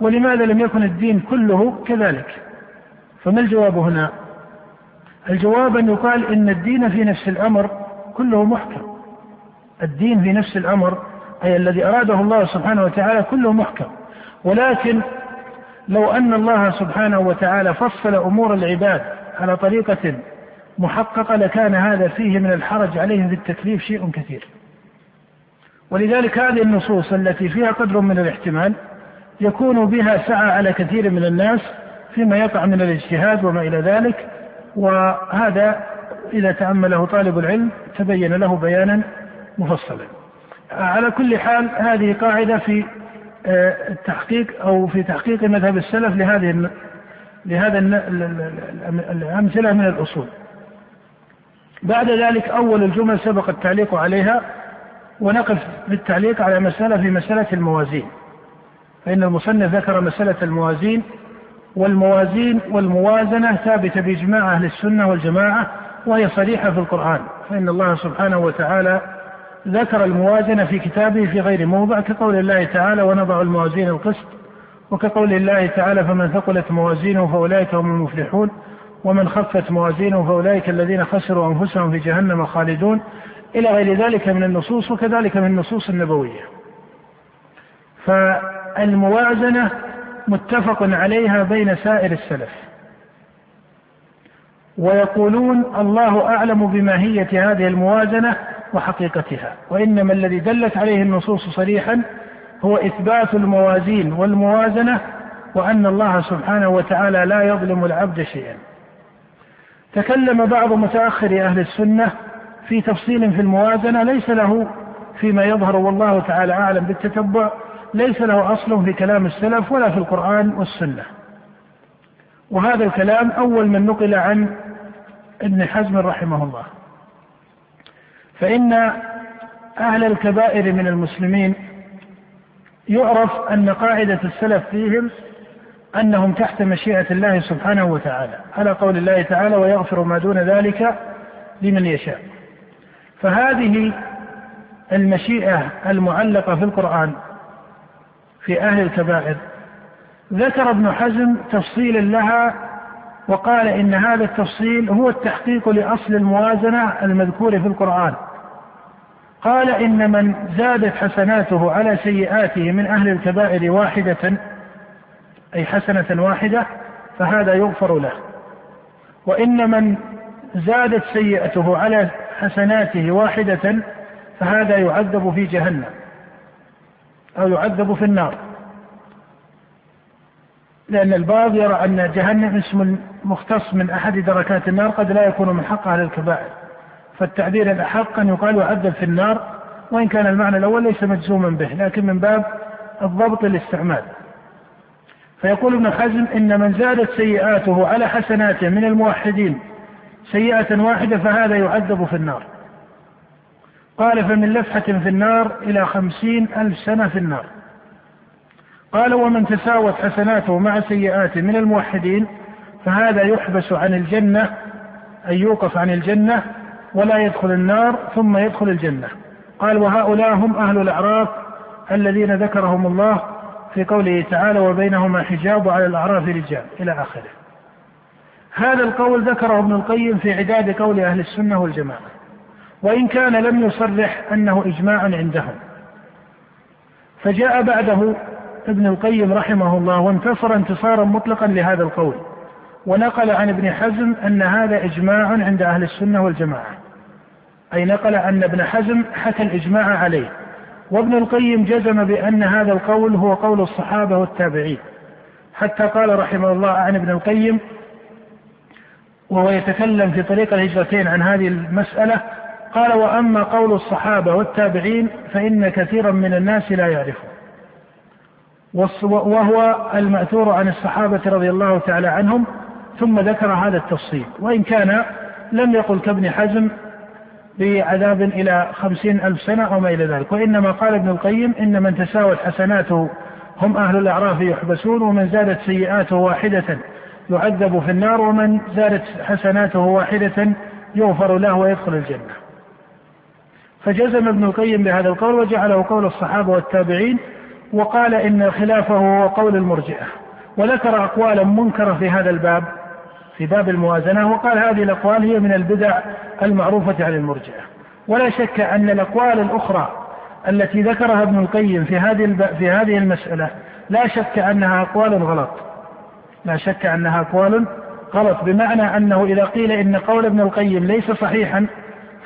ولماذا لم يكن الدين كله كذلك؟ فما الجواب هنا؟ الجواب أن يقال إن الدين في نفس الأمر كله محكم. الدين في نفس الأمر أي الذي أراده الله سبحانه وتعالى كله محكم. ولكن لو أن الله سبحانه وتعالى فصل أمور العباد على طريقة محققة لكان هذا فيه من الحرج عليهم في التكليف شيء كثير. ولذلك هذه النصوص التي فيها قدر من الاحتمال يكون بها سعة على كثير من الناس فيما يقع من الاجتهاد وما إلى ذلك وهذا إذا تأمله طالب العلم تبين له بيانا مفصلا. على كل حال هذه قاعدة في آه، التحقيق أو في تحقيق مذهب السلف لهذه لهذا الأمثلة من الأصول. بعد ذلك أول الجمل سبق التعليق عليها ونقف بالتعليق على مسألة في مسألة الموازين. فإن المصنف ذكر مسألة الموازين والموازين والموازنة ثابتة بإجماع أهل السنة والجماعة وهي صريحة في القرآن. فإن الله سبحانه وتعالى ذكر الموازنة في كتابه في غير موضع كقول الله تعالى ونضع الموازين القسط وكقول الله تعالى فمن ثقلت موازينه فأولئك هم المفلحون ومن خفت موازينه فأولئك الذين خسروا أنفسهم في جهنم خالدون. إلى غير ذلك من النصوص وكذلك من النصوص النبوية. فالموازنة متفق عليها بين سائر السلف. ويقولون الله أعلم بماهية هذه الموازنة وحقيقتها وإنما الذي دلت عليه النصوص صريحا هو إثبات الموازين والموازنة وأن الله سبحانه وتعالى لا يظلم العبد شيئا. تكلم بعض متأخر أهل السنة في تفصيل في الموازنة ليس له فيما يظهر والله تعالى أعلم بالتتبع ليس له أصل في كلام السلف ولا في القرآن والسنة. وهذا الكلام أول من نقل عن ابن حزم رحمه الله. فإن أهل الكبائر من المسلمين يعرف أن قاعدة السلف فيهم أنهم تحت مشيئة الله سبحانه وتعالى على قول الله تعالى ويغفر ما دون ذلك لمن يشاء فهذه المشيئة المعلقة في القرآن في أهل الكبائر. ذكر ابن حزم تفصيلا لها وقال إن هذا التفصيل هو التحقيق لأصل الموازنة المذكور في القرآن. قال إن من زادت حسناته على سيئاته من أهل الكبائر واحدة أي حسنة واحدة فهذا يغفر له. وإن من زادت سيئته على حسناته واحدة فهذا يعذب في جهنم. أو يعذب في النار. لأن البعض يرى أن جهنم اسم مختص من أحد دركات النار قد لا يكون من حق أهل الكبائر. فالتعبير الأحق أن يقال يعذب في النار وإن كان المعنى الأول ليس مجزوما به لكن من باب الضبط الاستعمال فيقول ابن حزم إن من زادت سيئاته على حسناته من الموحدين سيئة واحدة فهذا يعذب في النار. قال فمن لفحة في النار إلى خمسين ألف سنة في النار. قال ومن تساوت حسناته مع سيئاته من الموحدين فهذا يحبس عن الجنة أي يوقف عن الجنة ولا يدخل النار ثم يدخل الجنة. قال وهؤلاء هم أهل الأعراف الذين ذكرهم الله في قوله تعالى وبينهما حجاب على الأعراف رجال إلى آخره. هذا القول ذكره ابن القيم في عداد قول أهل السنة والجماعة. وإن كان لم يصرح أنه إجماع عندهم. فجاء بعده ابن القيم رحمه الله وانتصر انتصارا مطلقا لهذا القول ونقل عن ابن حزم أن هذا إجماع عند أهل السنة والجماعة. أي نقل أن ابن حزم حكى الإجماع عليه وابن القيم جزم بأن هذا القول هو قول الصحابة والتابعين. حتى قال رحمه الله عن ابن القيم وهو يتكلم في طريق الهجرتين عن هذه المسألة قال وأما قول الصحابة والتابعين فإن كثيرا من الناس لا يعرفه. وهو المأثور عن الصحابة رضي الله تعالى عنهم ثم ذكر هذا التفصيل. وإن كان لم يقل كابن حزم بعذاب إلى خمسين ألف سنة أو ما إلى ذلك. وإنما قال ابن القيم إن من تساوت حسناته هم أهل الأعراف يحبسون ومن زادت سيئاته واحدة يعذب في النار ومن زادت حسناته واحدة يغفر له ويدخل الجنة. فجزم ابن القيم بهذا القول وجعله قول الصحابة والتابعين وقال إن خلافه هو قول المرجئة. وذكر أقوالا منكرة في هذا الباب في باب الموازنة وقال هذه الأقوال هي من البدع المعروفة عن المرجئة. ولا شك أن الأقوال الأخرى التي ذكرها ابن القيم في هذه في هذه المسألة لا شك أنها أقوال غلط. لا شك أنها أقوال غلط بمعنى أنه إذا قيل إن قول ابن القيم ليس صحيحا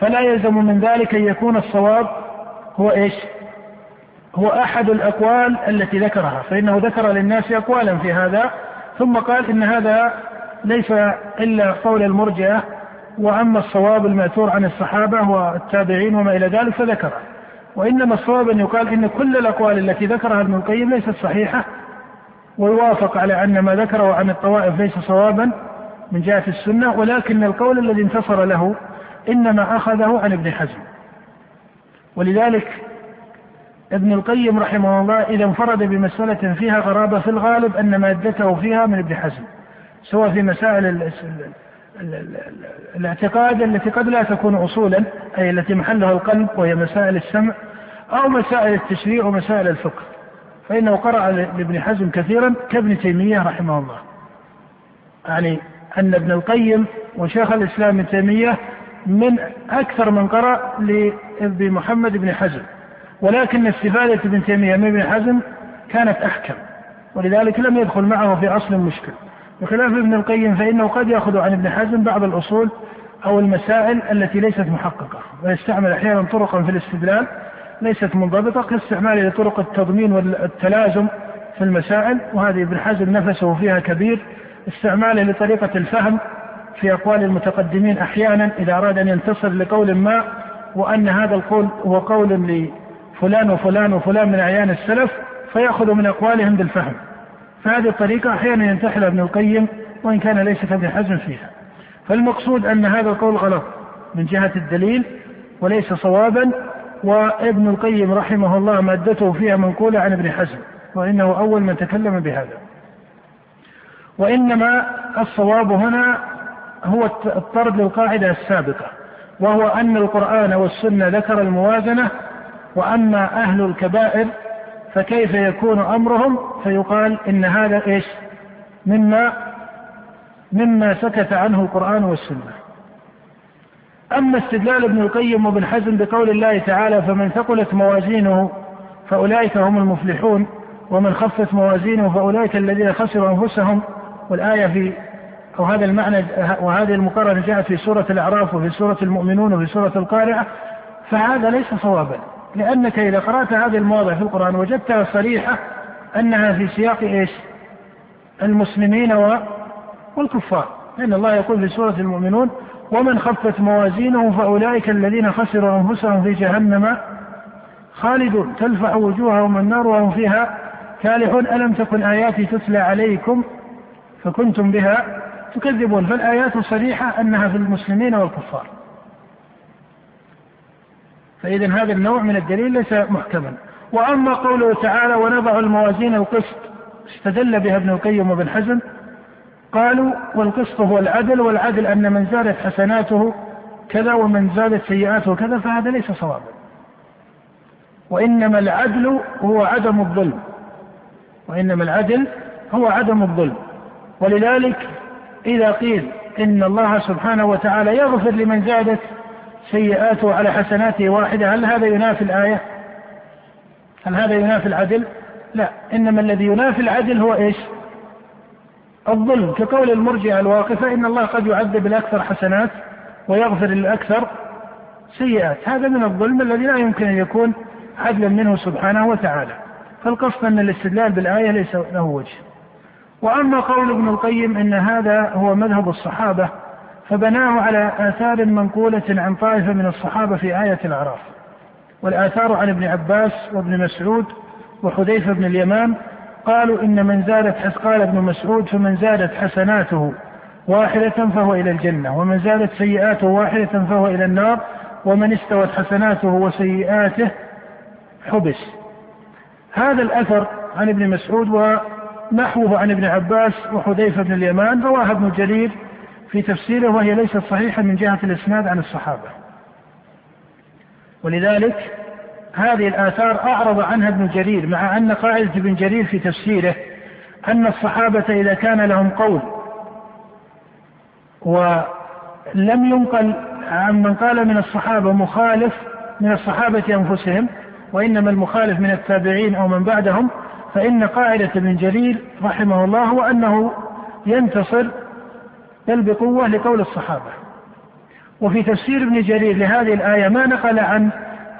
فلا يلزم من ذلك أن يكون الصواب هو إيش؟ هو أحد الأقوال التي ذكرها فإنه ذكر للناس أقوالا في هذا ثم قال إن هذا ليس إلا قول المرجئة وأما الصواب المأثور عن الصحابة والتابعين وما إلى ذلك فذكره. وإنما الصواب أن يقال إن كل الأقوال التي ذكرها ابن القيم ليست صحيحة ويوافق على أن ما ذكره عن الطوائف ليس صوابا من جهة السنة ولكن القول الذي انتصر له إنما أخذه عن ابن حزم. ولذلك ابن القيم رحمه الله إذا انفرد بمسألة فيها غرابة في الغالب أن مادته فيها من ابن حزم سواء في مسائل الاعتقاد التي قد لا تكون أصولا أي التي محلها القلب وهي مسائل السمع أو مسائل التشريع ومسائل الفقه. فإنه قرأ لابن حزم كثيرا كابن تيمية رحمه الله. يعني أن ابن القيم وشيخ الإسلام ابن تيمية من أكثر من قرأ لابن محمد بن حزم. ولكن استفادة ابن تيمية من ابن حزم كانت أحكم ولذلك لم يدخل معه في أصل مشكل بخلاف ابن القيم فإنه قد يأخذ عن ابن حزم بعض الأصول أو المسائل التي ليست محققة ويستعمل أحيانا طرقا في الاستدلال ليست منضبطة كاستعماله لطرق التضمين والتلازم في المسائل وهذه ابن حزم نفسه فيها كبير. استعماله لطريقة الفهم في أقوال المتقدمين أحيانا إذا أراد أن ينتصر لقول ما وأن هذا القول هو قول لفلان وفلان وفلان من أعيان السلف فيأخذ من أقوالهم بالفهم. فهذه الطريقة أحيانا ينتحل ابن القيم وإن كان ليس كابن حزم فيها. فالمقصود أن هذا القول غلط من جهة الدليل وليس صوابا وابن القيم رحمه الله مادته فيها منقولة عن ابن حزم وإنه أول من تكلم بهذا. وإنما الصواب هنا هو الطرد للقاعدة السابقة وهو أن القرآن والسنة ذكر الموازنة وأما أهل الكبائر فكيف يكون أمرهم؟ فيقال إن هذا إيش؟ مما مما سكت عنه القرآن والسنة. أما استدلال ابن القيم وابن حزم بقول الله تعالى فمن ثقلت موازينه فأولئك هم المفلحون ومن خفت موازينه فأولئك الذين خسروا أنفسهم. والآية في أو هذا المعنى وهذه المقارنة جاءت في سورة الأعراف وفي سورة المؤمنون وفي سورة القارعة فهذا ليس صوابا. لأنك إذا قرأت هذه المواضع في القرآن وجدتها صريحة أنها في سياق إيش؟ المسلمين والكفار. لأن الله يقول في سورة المؤمنون ومن خفت موازينه فأولئك الذين خسروا أنفسهم في جهنم خالدون. تلفح وجوههم النار وهم فيها كالحون. ألم تكن آياتي تتلى عليكم فكنتم بها تكذبون فالآيات صريحة أنها في المسلمين والكفار. فإذا هذا النوع من الدليل ليس محكما. وأما قوله تعالى ونضع الموازين القسط. استدل بها ابن القيم وابن حزم. قالوا والقسط هو العدل والعدل أن من زادت حسناته كذا ومن زادت سيئاته كذا فهذا ليس صوابا. وإنما العدل هو عدم الظلم. وإنما العدل هو عدم الظلم. ولذلك إذا قيل إن الله سبحانه وتعالى يغفر لمن زادت سيئاته على حسناته واحدة هل هذا ينافي الآية؟ هل هذا ينافي العدل؟ لا إنما الذي ينافي العدل هو إيش؟ الظلم كقول المرجئة الواقفة إن الله قد يعذب الأكثر حسنات ويغفر للأكثر سيئات هذا من الظلم الذي لا يمكن أن يكون عدلا منه سبحانه وتعالى فالقصد أن الاستدلال بالآية ليس له وجه وأما قول ابن القيم أن هذا هو مذهب الصحابة فبناه على آثار منقولة عن طائفة من الصحابة في آية الأعراف. والآثار عن ابن عباس وابن مسعود وحذيفة بن اليمان قالوا إن من زادت قال ابن مسعود فمن زادت حسناته واحدة فهو إلى الجنة ومن زادت سيئاته واحدة فهو إلى النار ومن استوت حسناته وسيئاته حبس. هذا الأثر عن ابن مسعود ونحوه عن ابن عباس وحذيفة بن اليمان رواه ابن جرير في تفسيره وهي ليست صحيحة من جهة الإسناد عن الصحابة. ولذلك هذه الآثار أعرض عنها ابن جرير مع أن قاعدة ابن جرير في تفسيره أن الصحابة إذا كان لهم قول ولم ينقل عن من قال من الصحابة مخالف من الصحابة أنفسهم وإنما المخالف من التابعين أو من بعدهم فإن قاعدة ابن جرير رحمه الله هو أنه ينتصر بل بقوة لقول الصحابة. وفي تفسير ابن جرير لهذه الآية ما نقل عن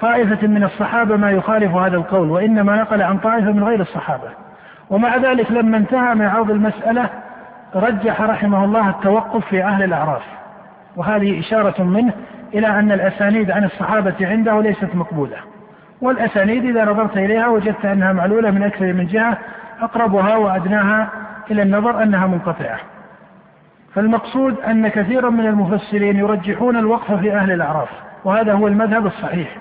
طائفة من الصحابة ما يخالف هذا القول وإنما نقل عن طائفة من غير الصحابة. ومع ذلك لما انتهى من عرض المسألة رجح رحمه الله التوقف في أهل الأعراف. وهذه إشارة منه إلى أن الأسانيد عن الصحابة عنده ليست مقبولة. والأسانيد إذا نظرت إليها وجدت أنها معلولة من أكثر من جهة أقربها وأدناها إلى النظر أنها منقطعة. فالمقصود أن كثيرا من المفسرين يرجحون الوقف في أهل الأعراف وهذا هو المذهب الصحيح.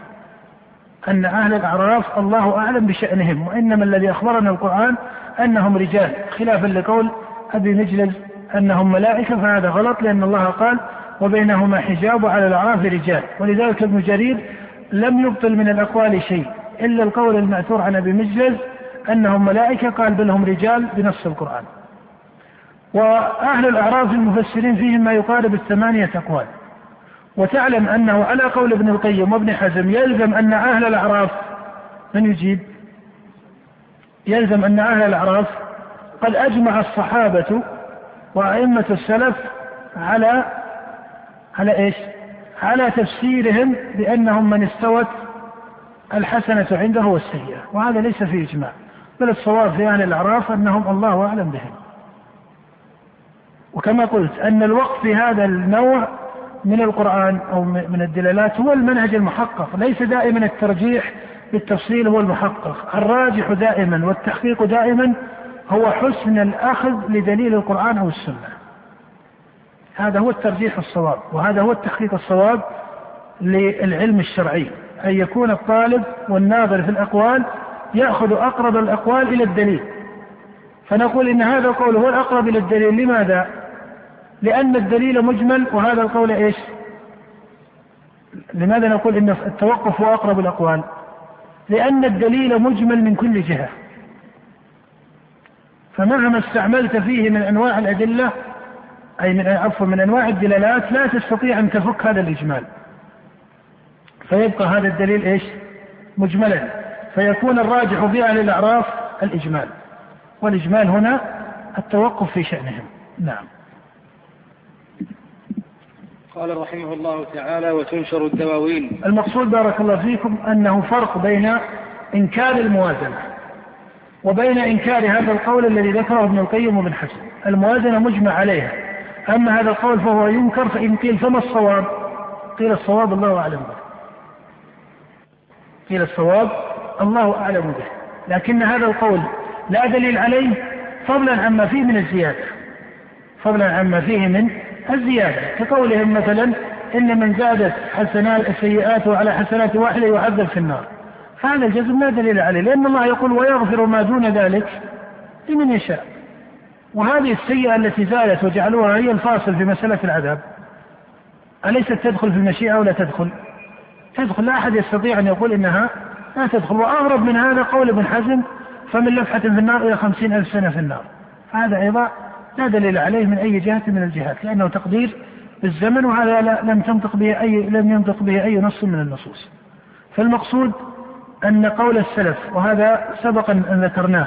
أن أهل الأعراف الله أعلم بشأنهم وإنما الذي أخبرنا القرآن أنهم رجال. خلافا لقول أبي مجلس أنهم ملائكة فهذا غلط لأن الله قال وبينهما حجاب وعلى الأعراف رجال. ولذلك ابن جرير لم يبطل من الأقوال شيء إلا القول المأثور عن أبي مجلس أنهم ملائكة قال بل هم رجال بنص القرآن. وأهل الأعراف المفسرين فيهم ما يقارب الثمانية أقوال. وتعلم أنه على قول ابن القيم وابن حزم يلزم أن أهل الأعراف من يجيب؟ يلزم أن أهل الأعراف قد أجمع الصحابة وأئمة السلف على على إيش؟ على تفسيرهم بأنهم من استوت الحسنة عنده والسيئة. وهذا ليس فيه إجماع بل الصواب في أهل الأعراف أنهم الله أعلم بهم. وكما قلت أن الوقت في هذا النوع من القرآن أو من الدلالات هو المنهج المحقق ليس دائما الترجيح بالتفصيل هو المحقق. الراجح دائما والتحقيق دائما هو حسن الأخذ لدليل القرآن أو السنة. هذا هو الترجيح الصواب وهذا هو التحقيق الصواب للعلم الشرعي أن يكون الطالب والناظر في الأقوال يأخذ أقرب الأقوال إلى الدليل فنقول إن هذا القول هو الأقرب إلى الدليل لماذا؟ لأن الدليل مجمل وهذا القول إيش؟ لماذا نقول إن التوقف هو أقرب الأقوال؟ لأن الدليل مجمل من كل جهة. فمهما استعملت فيه من أنواع الأدلة أي من عفوا من أنواع الدلالات لا تستطيع أن تفك هذا الإجمال. فيبقى هذا الدليل إيش؟ مجملا فيكون الراجح في أهل الأعراف الإجمال. والإجمال هنا التوقف في شأنهم. نعم. قال رحمه الله تعالى وتنشر الدواوين المقصود بارك الله فيكم أنه فرق بين إنكار الموازنة وبين إنكار هذا القول الذي ذكره ابن القيم وابن حسن الموازنة مجمع عليها أما هذا القول فهو ينكر فإن قيل فما الصواب؟ قيل الصواب الله أعلم به. قيل الصواب الله أعلم به. لكن هذا القول لا دليل عليه فضلا عما فيه من الزيادة. فضلا عما فيه من الزيادة. كقولهم مثلا إن من زادت حسنات سيئاته على حسنات واحدة يعذب في النار. فهذا الجزم لا دليل عليه لأن الله يقول ويغفر ما دون ذلك لمن يشاء. وهذه السيئة التي زالت وجعلوها هي الفاصل في مسألة العذاب. أليست تدخل في المشيئة أو لا تدخل؟ تدخل. لا أحد يستطيع أن يقول إنها لا تدخل. وأغرب من هذا قول ابن حزم فمن لفحة في النار إلى خمسين ألف سنة في النار. هذا أيضا لا دليل عليه من أي جهة من الجهات لأنه تقدير بالزمن وهذا لم تنطق به أي لم ينطق به أي نص من النصوص. فالمقصود أن قول السلف وهذا سبق أن ذكرناه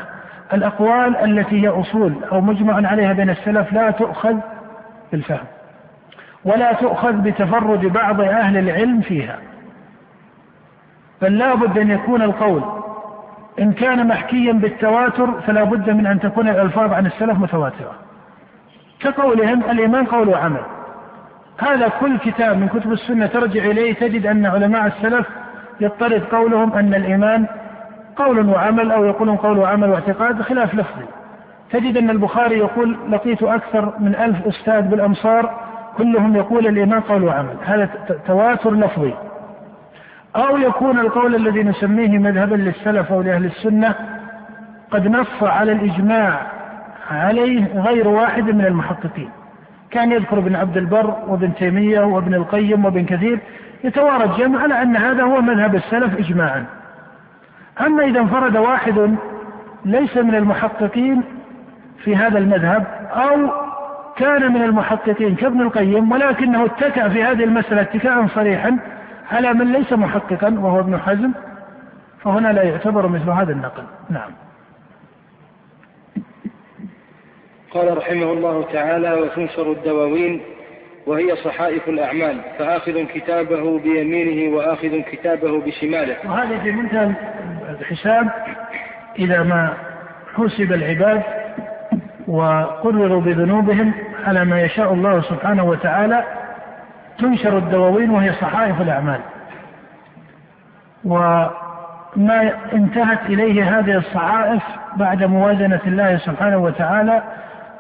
الأقوال التي هي أصول أو مجمع عليها بين السلف لا تؤخذ بالفهم ولا تؤخذ بتفرد بعض أهل العلم فيها. بل لا بد أن يكون القول إن كان محكيا بالتواتر فلا بد من أن تكون الألفاظ عن السلف متواترة. كقولهم الإيمان قول وعمل. هذا كل كتاب من كتب السنة ترجع إليه تجد أن علماء السلف يضطرد قولهم أن الإيمان قول وعمل أو يقولون قول وعمل واعتقاد خلاف لفظي. تجد أن البخاري يقول لقيت أكثر من ألف أستاذ بالأمصار كلهم يقول الإيمان قول وعمل. هذا تواتر لفظي. أو يكون القول الذي نسميه مذهبا للسلف أو لأهل السنة قد نص على الإجماع عليه غير واحد من المحققين. كان يذكر ابن عبد البر وابن تيمية وابن القيم وابن كثير يتوارد جمع على أن هذا هو مذهب السلف إجماعا. أما إذا انفرد واحد ليس من المحققين في هذا المذهب أو كان من المحققين كابن القيم ولكنه اتكأ في هذه المسألة اتكاء صريحا على من ليس محققا وهو ابن حزم فهنا لا يعتبر مثل هذا النقل. نعم. قال رحمه الله تعالى وتنشر الدواوين وهي صحائف الأعمال فآخذ كتابه بيمينه وآخذ كتابه بشماله. وهذا في منتهى الحساب إذا ما حسب العباد وقرروا بذنوبهم على ما يشاء الله سبحانه وتعالى تنشر الدواوين وهي صحائف الأعمال. وما انتهت إليه هذه الصحائف بعد موازنة الله سبحانه وتعالى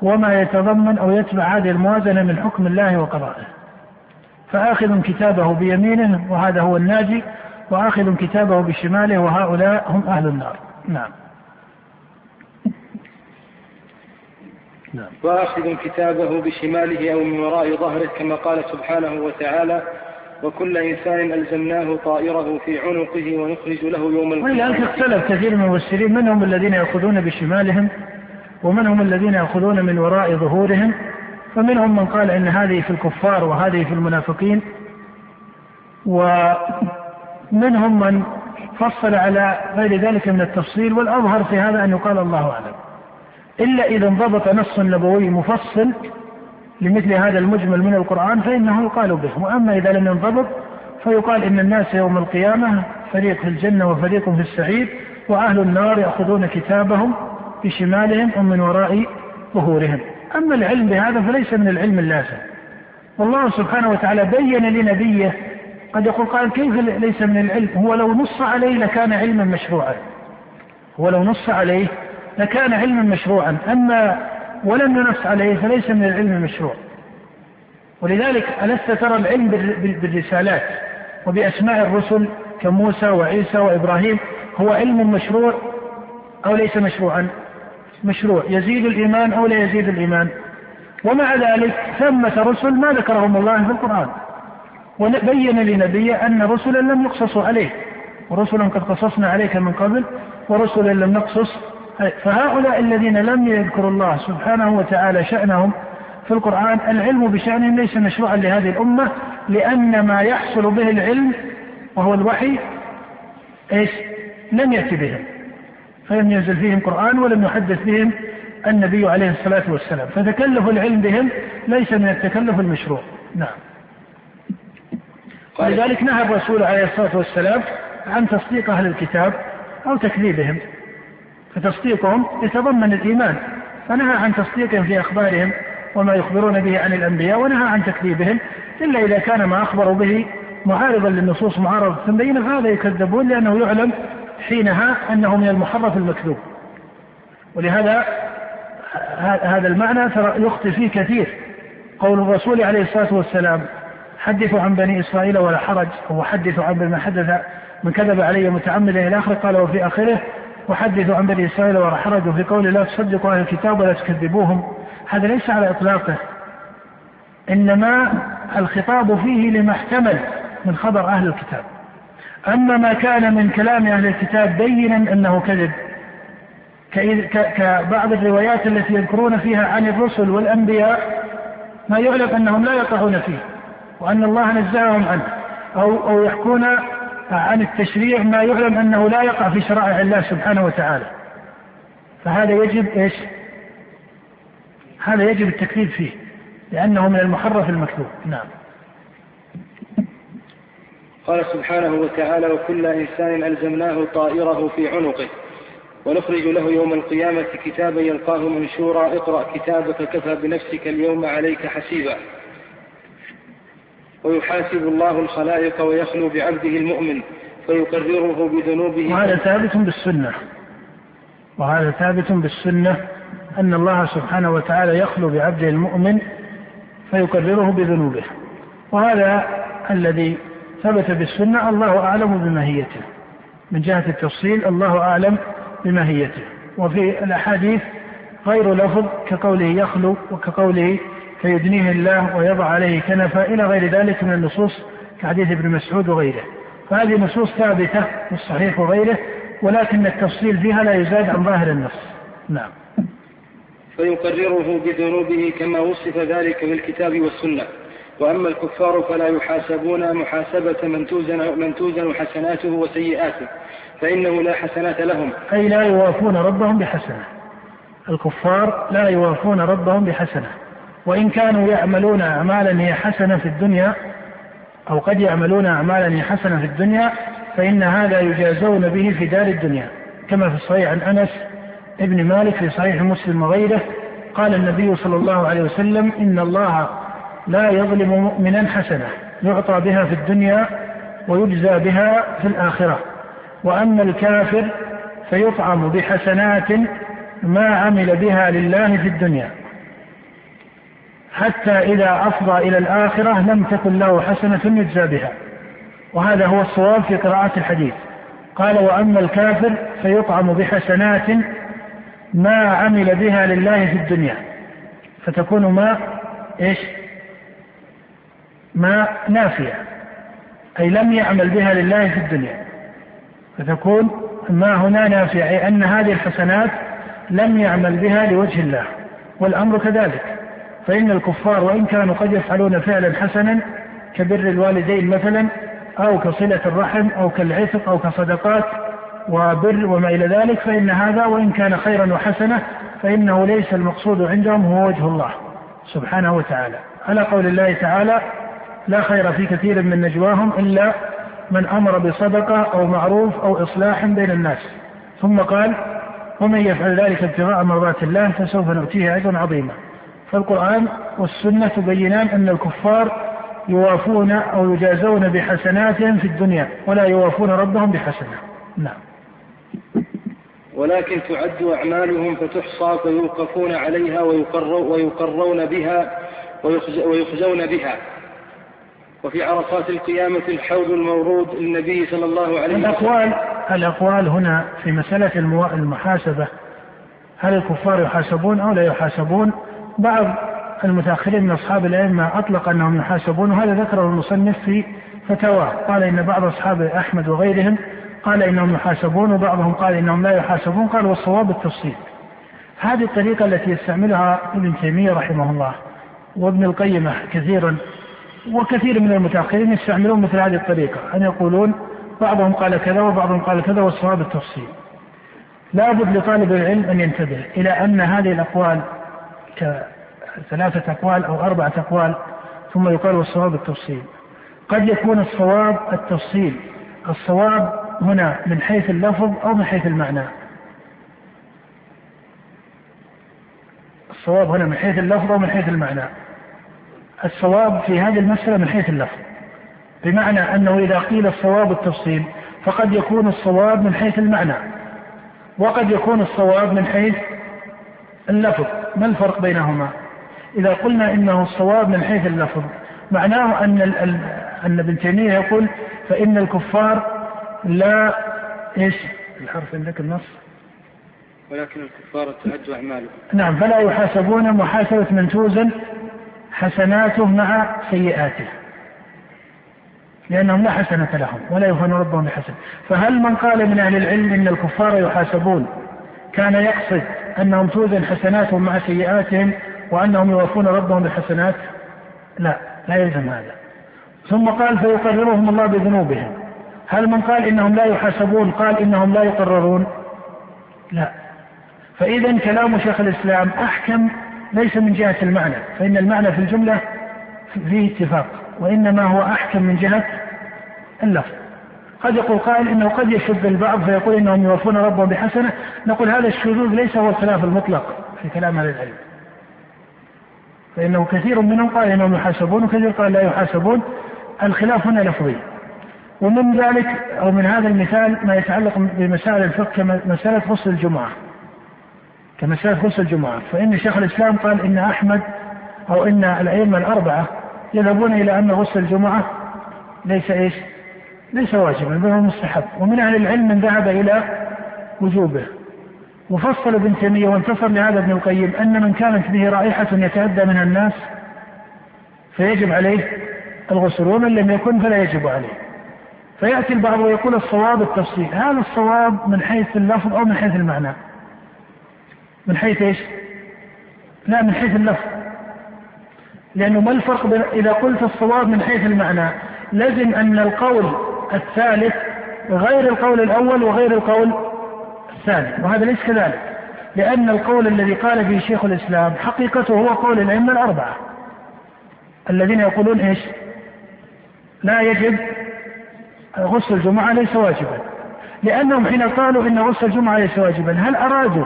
وما يتضمن أو يتبع هذه الموازنة من حكم الله وقضائه. فآخذ كتابه بيمينه وهذا هو الناجي وآخذ كتابه بشماله وهؤلاء هم أهل النار. نعم. نعم. وآخذ كتابه بشماله أو من وراء ظهره كما قال سبحانه وتعالى وكل إنسان ألزمناه طائره في عنقه ونخرج له يوم القيامة. ولذلك اختلف كثير من المفسرين من هم الذين يأخذون بشمالهم؟ ومن هم الذين يأخذون من وراء ظهورهم؟ فمنهم من قال إن هذه في الكفار وهذه في المنافقين. ومنهم من فصل على غير ذلك من التفصيل والأظهر في هذا أن يقال الله أعلم. إلا إذا انضبط نص نبوي مفصل لمثل هذا المجمل من القرآن فإنه يقال به. وأما إذا لم ينضبط فيقال إن الناس يوم القيامة فريق في الجنة وفريق في السعير وأهل النار يأخذون كتابهم بشمالهم ومن وراء ظهورهم. أما العلم بهذا فليس من العلم اللازم. والله سبحانه وتعالى بين لنبيه قد يقول قال كيف ليس من العلم؟ هو لو نص عليه لكان علما مشروعا. هو لو نص عليه لكان علما مشروعا. أما ولم ينص عليه فليس من العلم المشروع ولذلك ألست ترى العلم بالرسالات وبأسماء الرسل كموسى وعيسى وإبراهيم. هو علم مشروع أو ليس مشروعا؟ مشروع. يزيد الإيمان أو لا يزيد الإيمان؟ ومع ذلك ثمة رسل ما ذكرهم الله في القرآن. وبين لنبيه أن رسلا لم يقصصوا عليه. ورسلا قد قصصنا عليك من قبل ورسلا لم نقصص. فهؤلاء الذين لم يذكروا الله سبحانه وتعالى شأنهم في القرآن العلم بشأنهم ليس مشروعا لهذه الأمة لأن ما يحصل به العلم وهو الوحي إيش؟ لم يأتي بهم. فلم ينزل فيهم قرآن ولم يحدث بهم النبي عليه الصلاة والسلام. فتكلف العلم بهم ليس من التكلف المشروع. نعم. ولذلك نهى الرسول عليه الصلاة والسلام عن تصديق أهل الكتاب أو تكذيبهم فتصديقهم يتضمن الإيمان فنهى عن تصديقهم في أخبارهم وما يخبرون به عن الأنبياء ونهى عن تكذيبهم إلا إذا كان ما أخبروا به معارضا للنصوص معارضة بينة فهذا يكذبون لأنه يعلم حينها أنه من المحرف المكذوب. ولهذا هذا المعنى يخطي فيه كثير قول الرسول عليه الصلاة والسلام حدثوا عن بني إسرائيل ولا حرج. أو حدثوا عن من حدث من كذب علي متعمدا إلى آخره قال وفي آخره وحدثوا عن بني إسرائيل ولا حرج. وفي قول لا تصدقوا أهل الكتاب ولا تكذبوهم. هذا ليس على إطلاقه. إنما الخطاب فيه لما احتمل من خبر أهل الكتاب. أما ما كان من كلام أهل الكتاب بينا أنه كذب. كبعض الروايات التي يذكرون فيها عن الرسل والأنبياء ما يعلم أنهم لا يقعون فيه. وأن الله نزههم عنه أو أو يحكون عن التشريع ما يعلم أنه لا يقع في شرائع الله سبحانه وتعالى. فهذا يجب إيش؟ هذا يجب التكذيب فيه لأنه من المحرف المكذوب. نعم. قال سبحانه وتعالى وكل إنسان ألزمناه طائره في عنقه ونخرج له يوم القيامة كتابا يلقاه منشورا اقرأ كتابك كفى بنفسك اليوم عليك حسيبا. ويحاسب الله الخلائق ويخلو بعبده المؤمن فيقرره بذنوبه. وهذا ثابت بالسنة. وهذا ثابت بالسنة أن الله سبحانه وتعالى يخلو بعبده المؤمن فيقرره بذنوبه. وهذا الذي ثبت بالسنة الله أعلم بماهيته. من جهة التفصيل الله أعلم بماهيته. وفي الأحاديث غير لفظ كقوله يخلو وكقوله فيدنيه الله ويضع عليه كنفا إلى غير ذلك من النصوص كحديث ابن مسعود وغيره. فهذه نصوص ثابتة في الصحيح وغيره ولكن التفصيل فيها لا يزاد عن ظاهر النص. نعم. فيقرره بذنوبه كما وصف ذلك بالكتاب والسنة. وأما الكفار فلا يحاسبون محاسبة من توزن, من توزن حسناته وسيئاته فإنه لا حسنات لهم. أي لا يوافون ربهم بحسنة. الكفار لا يوافون ربهم بحسنة. وإن كانوا يعملون أعمالا هي حسنة في الدنيا أو قد يعملون أعمالا هي حسنة في الدنيا فإن هذا يجازون به في دار الدنيا. كما في الصحيح عن أنس ابن مالك في صحيح مسلم وغيره قال النبي صلى الله عليه وسلم إن الله لا يظلم مؤمنا حسنة يعطى بها في الدنيا ويجزى بها في الآخرة. وأما الكافر فيطعم بحسنات ما عمل بها لله في الدنيا. حتى إذا أفضى إلى الآخرة لم تكن له حسنة يجزى بها. وهذا هو الصواب في قراءة الحديث. قال وأما الكافر فيطعم بحسنات ما عمل بها لله في الدنيا. فتكون ما إيش؟ ما نافية. أي لم يعمل بها لله في الدنيا. فتكون ما هنا نافية أي أن هذه الحسنات لم يعمل بها لوجه الله والأمر كذلك. فإن الكفار وإن كانوا قد يفعلون فعلا حسنا كبر الوالدين مثلا أو كصلة الرحم أو كالعتق أو كصدقات وبر وما إلى ذلك فإن هذا وإن كان خيرا وحسنة فإنه ليس المقصود عندهم هو وجه الله سبحانه وتعالى. على قول الله تعالى لا خير في كثير من نجواهم إلا من أمر بصدقة أو معروف أو إصلاح بين الناس. ثم قال ومن يفعل ذلك ابتغاء مرضات الله فسوف نؤتيه أجرا عظيما. فالقرآن والسنة تبينان أن الكفار يوافون أو يجازون بحسناتهم في الدنيا ولا يوافون ربهم بحسنة. نعم. ولكن تعد أعمالهم فتحصى فيوقفون عليها ويقرون بها ويخزون بها. وفي عرصات القيامة الحوض المورود للنبي صلى الله عليه وسلم. الأقوال الأقوال هنا في مسألة المحاسبة. هل الكفار يحاسبون أو لا يحاسبون؟ بعض المتأخرين من أصحاب الأئمة أطلق أنهم يحاسبون وهذا ذكره المصنف في فتاواه قال إن بعض أصحاب أحمد وغيرهم قال إنهم يحاسبون وبعضهم قال إنهم لا يحاسبون قال والصواب التفصيل. هذه الطريقة التي يستعملها ابن تيمية رحمه الله وابن القيم كثيرا وكثير من المتأخرين يستعملون مثل هذه الطريقة. أن يقولون بعضهم قال كذا وبعضهم قال كذا والصواب التفصيل. لابد لطالب العلم أن ينتبه إلى أن هذه الأقوال ثلاثة أقوال أو أربعة أقوال ثم يقال والصواب التفصيل. قد يكون الصواب التفصيل. الصواب هنا من حيث اللفظ أو من حيث المعنى. الصواب هنا من حيث اللفظ أو من حيث المعنى. الصواب في هذه المسألة من حيث اللفظ. بمعنى أنه إذا قيل الصواب التفصيل فقد يكون الصواب من حيث المعنى. وقد يكون الصواب من حيث اللفظ ما الفرق بينهما؟ إذا قلنا إنه الصواب من حيث اللفظ معناه أن أن ابن تيمية يقول فإن الكفار لا إيش؟ الحرف عندك النص؟ ولكن الكفار تعد أعمالهم. نعم فلا يحاسبون محاسبة من توزن حسناته مع سيئاته لأنهم لا حسنة لهم ولا يوفون ربهم بحسن. فهل من قال من أهل العلم إن الكفار يحاسبون؟ كان يقصد أنهم توزن حسناتهم مع سيئاتهم وأنهم يوفون ربهم بالحسنات؟ لا لا يلزم هذا. ثم قال فيقررهم الله بذنوبهم. هل من قال إنهم لا يحاسبون قال إنهم لا يقررون؟ لا. فإذا كلام شيخ الإسلام أحكم ليس من جهة المعنى. فإن المعنى في الجملة فيه اتفاق وإنما هو أحكم من جهة اللفظ. قد يقول قائل إنه قد يشذ البعض فيقول إنهم يوفون ربهم بحسنة. نقول هذا الشذوذ ليس هو الخلاف المطلق في كلام أهل العلم. فإنه كثير منهم قال إنهم يحاسبون وكثير قال لا يحاسبون. الخلاف هنا لفظي. ومن ذلك أو من هذا المثال ما يتعلق بمسائل الفقه كمساله غسل الجمعة. كمسألة غسل الجمعة. فإن شيخ الإسلام قال إن أحمد أو إن الأئمة الأربعة يذهبون إلى أن غسل الجمعة ليس إيش؟ ليس واجبا بل هو مستحب. ومن أهل العلم من ذهب إلى وجوبه. وفصل ابن تيمية وانتصر لهذا ابن القيم أن من كانت به رائحة يتأدى منها الناس فيجب عليه الغسل ومن لم يكن فلا يجب عليه. فيأتي البعض ويقول الصواب التفصيل. هذا الصواب من حيث اللفظ أو من حيث المعنى؟ من حيث إيش؟ لا من حيث اللفظ. لأنه ما الفرق إذا قلت الصواب من حيث المعنى؟ لازم أن القول الثالث غير القول الأول وغير القول الثاني وهذا ليس كذلك لأن القول الذي قال به شيخ الإسلام حقيقته هو قول الأئمة الأربعة الذين يقولون إيش؟ لا يجب غسل الجمعة ليس واجبا لأنهم حين قالوا إن غسل الجمعة ليس واجبا هل أرادوا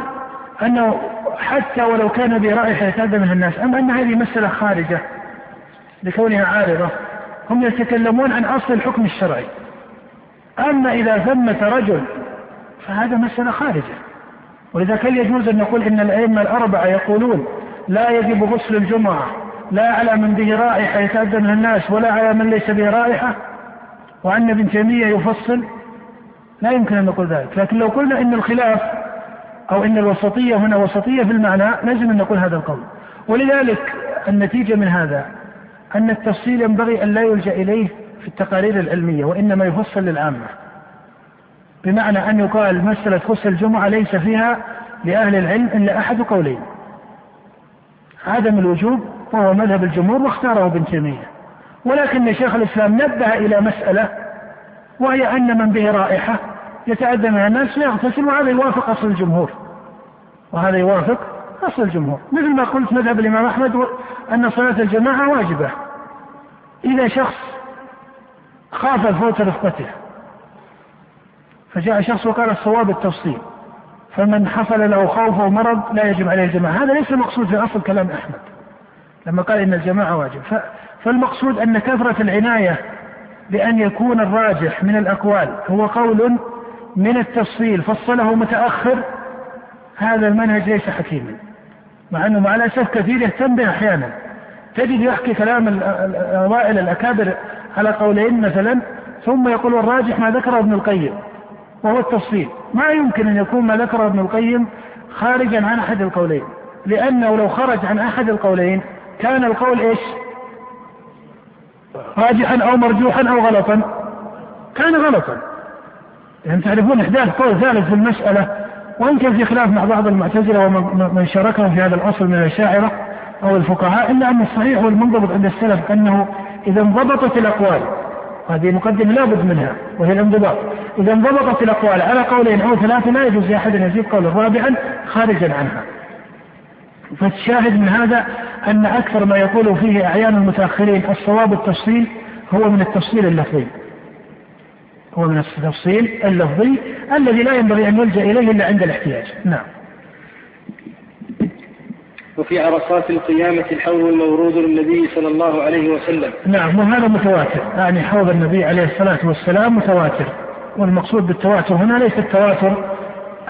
أنه حتى ولو كان برائحة يتأذى منها الناس أم أن هذه مسألة خارجة لكونها عارضة؟ هم يتكلمون عن أصل الحكم الشرعي. أما إذا ثمة رجل فهذا مسألة خارجة. ولذا كان يجوز أن نقول إن الأئمة الأربعة يقولون لا يجب غسل الجمعة لا على من به رائحة يتأذى من الناس ولا على من ليس به رائحة. وأن ابن تيمية يفصل لا يمكن أن نقول ذلك. لكن لو قلنا إن الخلاف أو إن الوسطية هنا وسطية في المعنى لازم أن نقول هذا القول. ولذلك النتيجة من هذا أن التفصيل ينبغي أن لا يلجأ إليه في التقارير العلمية وإنما يفصل للعامة. بمعنى أن يقال مسألة غسل الجمعة ليس فيها لأهل العلم إلا أحد قولين. عدم الوجوب وهو مذهب الجمهور واختاره ابن تيمية. ولكن شيخ الإسلام نبه إلى مسألة وهي أن من به رائحة يتأذى من الناس فيغتسل وهذا يوافق أصل الجمهور. وهذا يوافق أصل الجمهور. مثل ما قلت مذهب الإمام أحمد أن صلاة الجماعة واجبة. إذا شخص خاف فوت رفقته فجاء شخص وقال الصواب التفصيل فمن حصل له خوف أو مرض لا يجب عليه الجماعة. هذا ليس المقصود في أصل كلام أحمد. لما قال إن الجماعة واجب. فالمقصود أن كثرة العناية بأن يكون الراجح من الأقوال هو قول من التفصيل. فصله متأخر. هذا المنهج ليس حكيما. مع أنه مع الأسف كثير يهتم به أحيانا. تجد يحكي كلام الأوائل الأكابر على قولين مثلا ثم يقول الراجح ما ذكره ابن القيم وهو التفصيل. ما يمكن أن يكون ما ذكره ابن القيم خارجا عن أحد القولين لأنه لو خرج عن أحد القولين كان القول إيش؟ راجحا أو مرجوحا أو غلطا. كان غلطا. يعني تعرفون إحداث قول ثالث في المسألة وإن كان في خلاف مع بعض المعتزلة ومن شاركهم في هذا الأصل من الأشاعرة أو الفقهاء إلا أن الصحيح والمنضبط عند السلف أنه إذا انضبطت الأقوال. هذه مقدمة لا بد منها وهي الانضباط. إذا انضبطت الأقوال على قولين أو ثلاثة لا يجوز لأحد أن يزيد قولا رابعا خارجا عنها. فالشاهد من هذا أن أكثر ما يقول فيه أعيان المتأخرين الصواب التفصيل هو من التفصيل اللفظي. هو من التفصيل اللفظي الذي لا ينبغي أن يلجأ إليه إلا عند الاحتياج. نعم. وفي عرصات القيامة الحوض المورود للنبي صلى الله عليه وسلم. نعم وهذا متواتر. يعني حوض النبي عليه الصلاة والسلام متواتر. والمقصود بالتواتر هنا ليس التواتر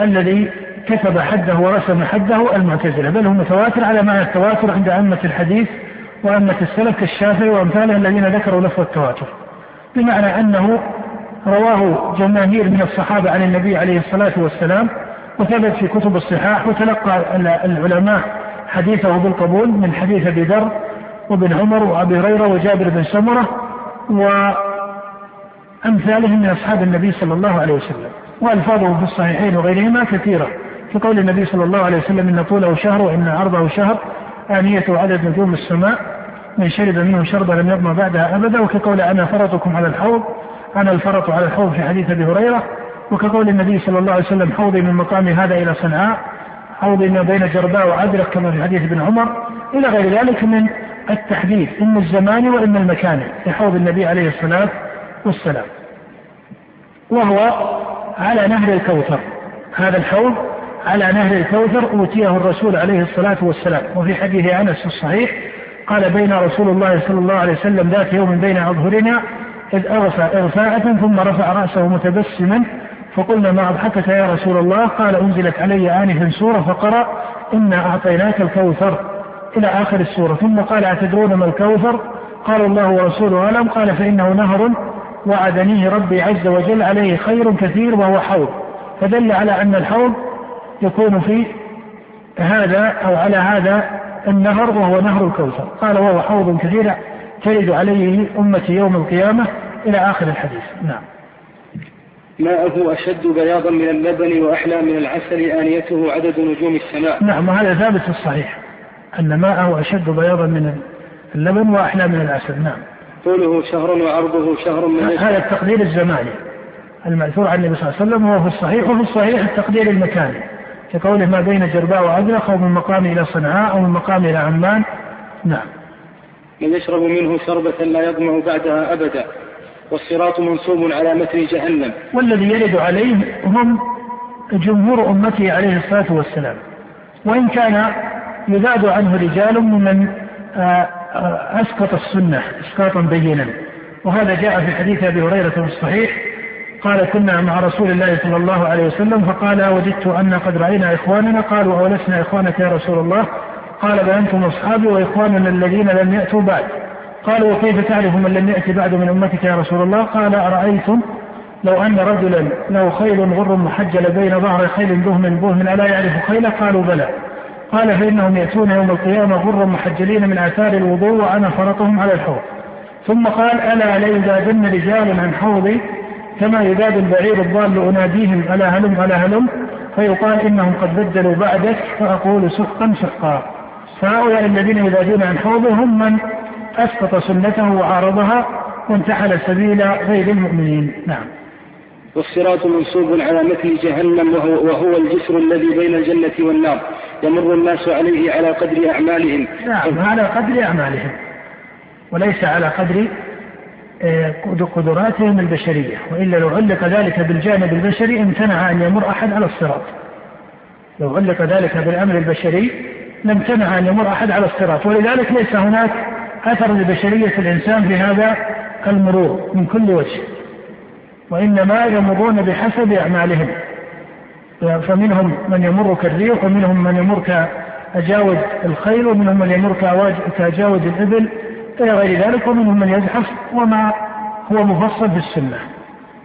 الذي كتب حده ورسم حده المعتزلة بل هو متواتر على معنى التواتر عند أئمة الحديث وأئمة السلف كالشافعي وأمثاله الذين ذكروا لفظ التواتر. بمعنى أنه رواه جماهير من الصحابة عن النبي عليه الصلاة والسلام وثبت في كتب الصحاح وتلقى العلماء حديثه بالقبول من حديث أبي ذر وابن عمر وأبي هريرة وجابر بن سمرة وأمثالهم من أصحاب النبي صلى الله عليه وسلم والفاظه في الصحيحين وغيرهما كثيرة. في قول النبي صلى الله عليه وسلم إن طوله شهر وإن عرضه شهر آنيته عدد نجوم السماء من شرب منه شربا لم يظمأ بعدها أبدا. وكقول أنا فرطكم على الحوض أنا الفرط على الحوض في حديث أبي هريرة. وكقول النبي صلى الله عليه وسلم حوضي من مقامي هذا إلى صنعاء. حوضي ما بين جرباء وعدرك كما في حديث ابن عمر إلى غير ذلك من التحديث إما الزمان وإما المكان في حوض النبي عليه الصلاة والسلام. وهو على نهر الكوثر. هذا الحوض على نهر الكوثر أوتيه الرسول عليه الصلاة والسلام. وفي حديث أنس الصحيح قال بين رسول الله صلى الله عليه وسلم ذات يوم بين أظهرنا إذ أغفى إغفاءة ثم رفع رأسه متبسما فقلنا ما أضحكك يا رسول الله قال أنزلت علي آنفا سورة فقرأ إنا أعطيناك الكوثر. إلى آخر السورة. ثم قال أتدرون ما الكوثر؟ قال الله ورسوله أعلم. قال فإنه نهر وعدنيه ربي عز وجل عليه خير كثير وهو حوض. فدل على أن الحوض يكون في هذا أو على هذا النهر وهو نهر الكوثر. قال وهو حوض كثير ترد عليه أمتي يوم القيامة. إلى آخر الحديث. نعم. ماءه أشد بياضا من اللبن وأحلى من العسل آنيته عدد نجوم السماء. نعم وهذا ثابت في الصحيح أن ماءه أشد بياضا من اللبن وأحلى من العسل. نعم. طوله شهر وعرضه شهر من هذا التقدير الزماني المأثور عن النبي صلى الله عليه وسلم هو في الصحيح وفي الصحيح التقدير المكاني كقوله ما بين جرباء وعذرق أو من مقام إلى صنعاء أو من مقام إلى عمان. نعم. من يشرب منه شربة لا يظمأ بعدها أبدا. والصراط منصوب على متن جهنم. والذي يرد عليه هم جمهور أمته عليه الصلاة والسلام. وإن كان يذاد عنه رجال ممن آه، آه، أسقط السنة إسقاطا بينا. وهذا جاء في حديث أبي هريرة في الصحيح. قال كنا مع رسول الله صلى الله عليه وسلم فقال وددت أن قد رأينا إخواننا قالوا أولسنا إخوانك يا رسول الله؟ قال بل أنتم أصحابي وإخواننا الذين لم يأتوا بعد. قالوا وكيف تعرف من لم يأتي بعد من أمتك يا رسول الله؟ قال أرأيتم لو أن رجلا له خيل غر محجل بين ظهر خيل بهم بهم ألا يعرف خيله قالوا بلى. قال فإنهم يأتون يوم القيامة غر محجلين من آثار الوضوء وأنا فرطهم على الحوض. ثم قال ألا ليزادن رجال عن حوضي كما يزاد البعير الضال أناديهم ألا هلم ألا هلم؟ فيقال إنهم قد بدلوا بعدك فأقول سحقا سحقا. فهؤلاء الذين يزادون عن حوضه هم من؟ أسقط سنته وعارضها وانتحل سبيل غير المؤمنين. نعم. والصراط منصوب على مثل جهنم وهو, وهو الجسر الذي بين الجنة والنار. يمر الناس عليه على قدر أعمالهم. نعم على قدر أعمالهم. وليس على قدر آه، قدراتهم البشرية. وإلا لو علق ذلك بالجانب البشري امتنع أن يمر أحد على الصراط. لو علق ذلك بالأمر البشري لامتنع أن يمر أحد على الصراط. ولذلك ليس هناك أثر لبشرية الإنسان في هذا المرور من كل وجه وإنما يمرون بحسب أعمالهم. فمنهم من يمر كالريح ومنهم من يمر كأجاود الخيل ومنهم من يمر كأجاود الإبل إلى غير ذلك ومنهم من يزحف وما هو مفصل في السنة.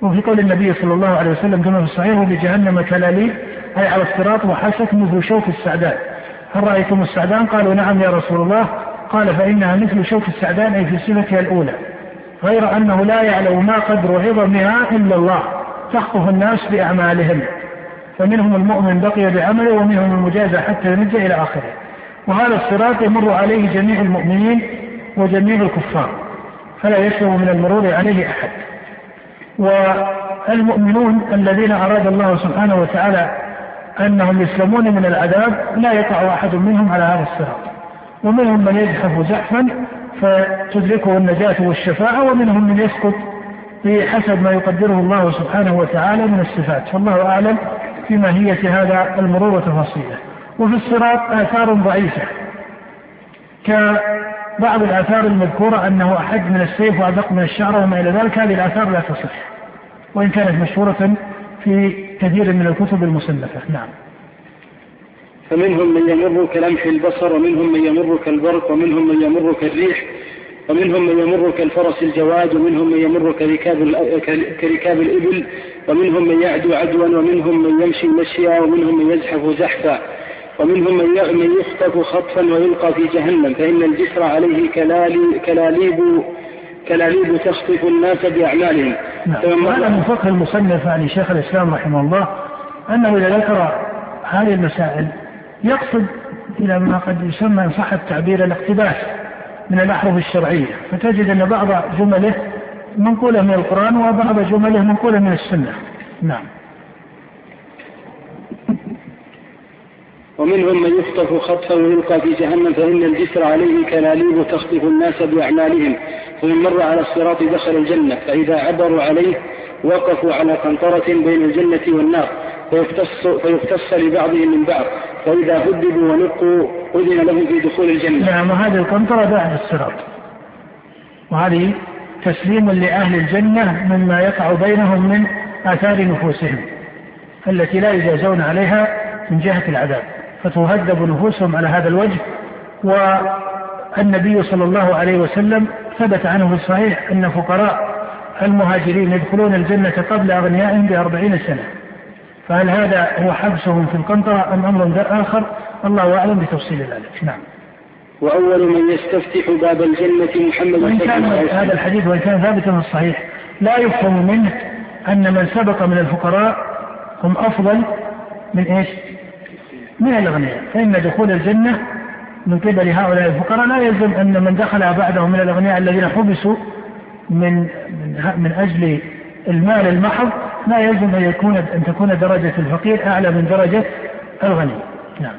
وفي قول النبي صلى الله عليه وسلم كما في الصحيح بجهنم كلاليب أي على الصراط وحسك مثل شوك السعدان هل رأيتم السعدان قالوا نعم يا رسول الله. قال فإنها مثل شوك السعدان أي في صفتها الأولى غير أنه لا يعلم ما قدر عظمها إلا الله تخطف الناس بأعمالهم. فمنهم المؤمن بقي بعمله ومنهم المجازى حتى ينجى إلى آخره. وهذا الصراط يمر عليه جميع المؤمنين وجميع الكفار فلا يسلم من المرور عليه أحد. والمؤمنون الذين أراد الله سبحانه وتعالى أنهم يسلمون من العذاب لا يقع أحد منهم على هذا الصراط. ومنهم من يزحف زحفا فتدركه النجاة والشفاعة ومنهم من يسقط بحسب ما يقدره الله سبحانه وتعالى من الصفات. فالله أعلم في ماهية هذا المرور وتفاصيله وفي الصراط آثار ضعيفة. كبعض الآثار المذكورة أنه أحد من السيف وأدق من الشعر وما إلى ذلك هذه الآثار لا تصح وإن كانت مشهورة في كثير من الكتب المصنفة. نعم. فمنهم من يمر كلمح البصر ومنهم من يمر كالبرق ومنهم من يمر كالريح ومنهم من يمر كالفرس الجواد ومنهم من يمر كركاب, كركاب الإبل ومنهم من يعدو عدوا ومنهم من يمشي مشيا ومنهم من يزحف زحفا ومنهم من من يخطف خطفا ويلقى في جهنم. فإن الجسر عليه كلاليب كلاليب تخطف الناس بأعمالهم. نعم. وهذا من فقه المصنف عن شيخ الإسلام رحمه الله أنه إذا ذكر هذه المسائل يقصد إلى ما قد يسمى إن صح التعبير الاقتباس من الأحرف الشرعية فتجد أن بعض جمله منقولة من القرآن وبعض جمله منقولة من السنة. نعم. ومنهم من يخطف خطفا ويلقى في جهنم فإن الجسر عليه كلاليب تخطف الناس بأعمالهم فمن مر على الصراط دخل الجنة فإذا عبروا عليه وقفوا على قنطرة بين الجنة والنار. فيختص, فيختص لبعضهم من بعض. فإذا هدبوا ونقوا أذن لهم في دخول الجنة. نعم وهذه القنطرة بعد الصراط وهذه تسليم لأهل الجنة مما يقع بينهم من آثار نفوسهم التي لا يجازون عليها من جهة العذاب. فتهذب نفوسهم على هذا الوجه. والنبي صلى الله عليه وسلم ثبت عنه في الصحيح أن فقراء المهاجرين يدخلون الجنة قبل أغنيائهم بأربعين سنة. فهل هذا هو حبسهم في القنطرة أم أمر آخر؟ الله أعلم بتفصيل ذلك. نعم. وأول من يستفتح باب الجنة محمد وإن كان هذا الحديث وإن كان ثابتا في الصحيح لا يفهم منه أن من سبق من الفقراء هم أفضل من إيش؟ من الأغنياء. فإن دخول الجنة من قبل هؤلاء الفقراء لا يلزم أن من دخلها بعدهم من الأغنياء الذين حبسوا من من, من أجل المال المحض لا يلزم أن يكون أن تكون درجة الفقير أعلى من درجة الغني. نعم.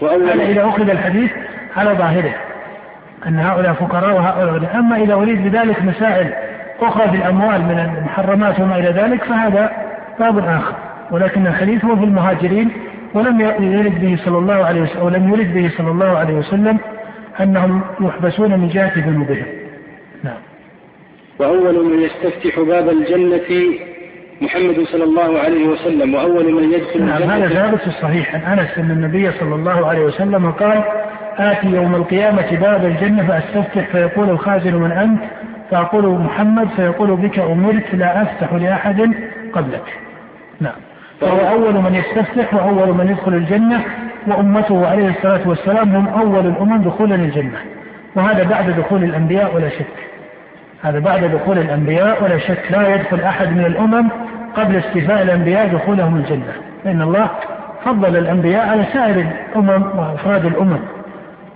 وأولا إذا أخذ الحديث على ظاهره أن هؤلاء فقراء وهؤلاء أغنياء أما إذا أريد بذلك مسائل أخرى في الأموال من المحرمات وما إلى ذلك فهذا باب آخر. ولكن الحديث هو في المهاجرين ولم يرد به صلى الله عليه وسلم ولم يرد به صلى الله عليه وسلم أنهم يحبسون من جهة ذنوبهم نعم. وأول من يستفتح باب الجنة محمد صلى الله عليه وسلم وأول من يدخل نعم هذا ثابت في الصحيح. عن أنس أن النبي صلى الله عليه وسلم قال آتي يوم القيامة باب الجنة فأستفتح فيقول الخازن من أنت فأقول محمد فيقول بك أمرت لا أفتح لأحد قبلك. نعم. فهو أول من يستفتح وأول من يدخل الجنة وأمته عليه الصلاة والسلام هم أول الأمم دخولا الجنة. وهذا بعد دخول الأنبياء ولا شك. هذا بعد دخول الأنبياء ولا شك. لا يدخل أحد من الأمم قبل استيفاء الأنبياء دخولهم الجنة. لأن الله فضل الأنبياء على سائر الأمم وأفراد الأمم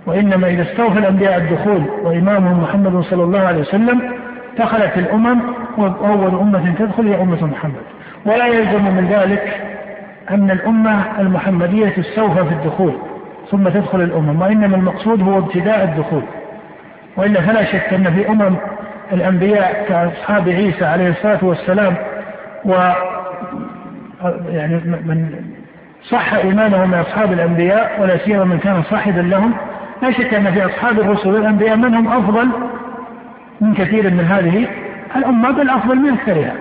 وإنما إذا استوفى الأنبياء الدخول وإمامهم محمد صلى الله عليه وسلم دخلت الأمم وأول أمة تدخل هي أمة محمد. ولا يلزم من ذلك أن الأمة المحمدية تستوفى في الدخول ثم تدخل الأمم وإنما المقصود هو ابتداء الدخول. وإلا فلا شك أن في أمم الأنبياء كأصحاب عيسى عليه الصلاة والسلام و يعني من صح إيمانهم من أصحاب الأنبياء ولا سيما من كان صاحبا لهم. لا شك أن في أصحاب الرسل والأنبياء من هم أفضل من كثير من هذه الأمة بل أفضل من أكثرها.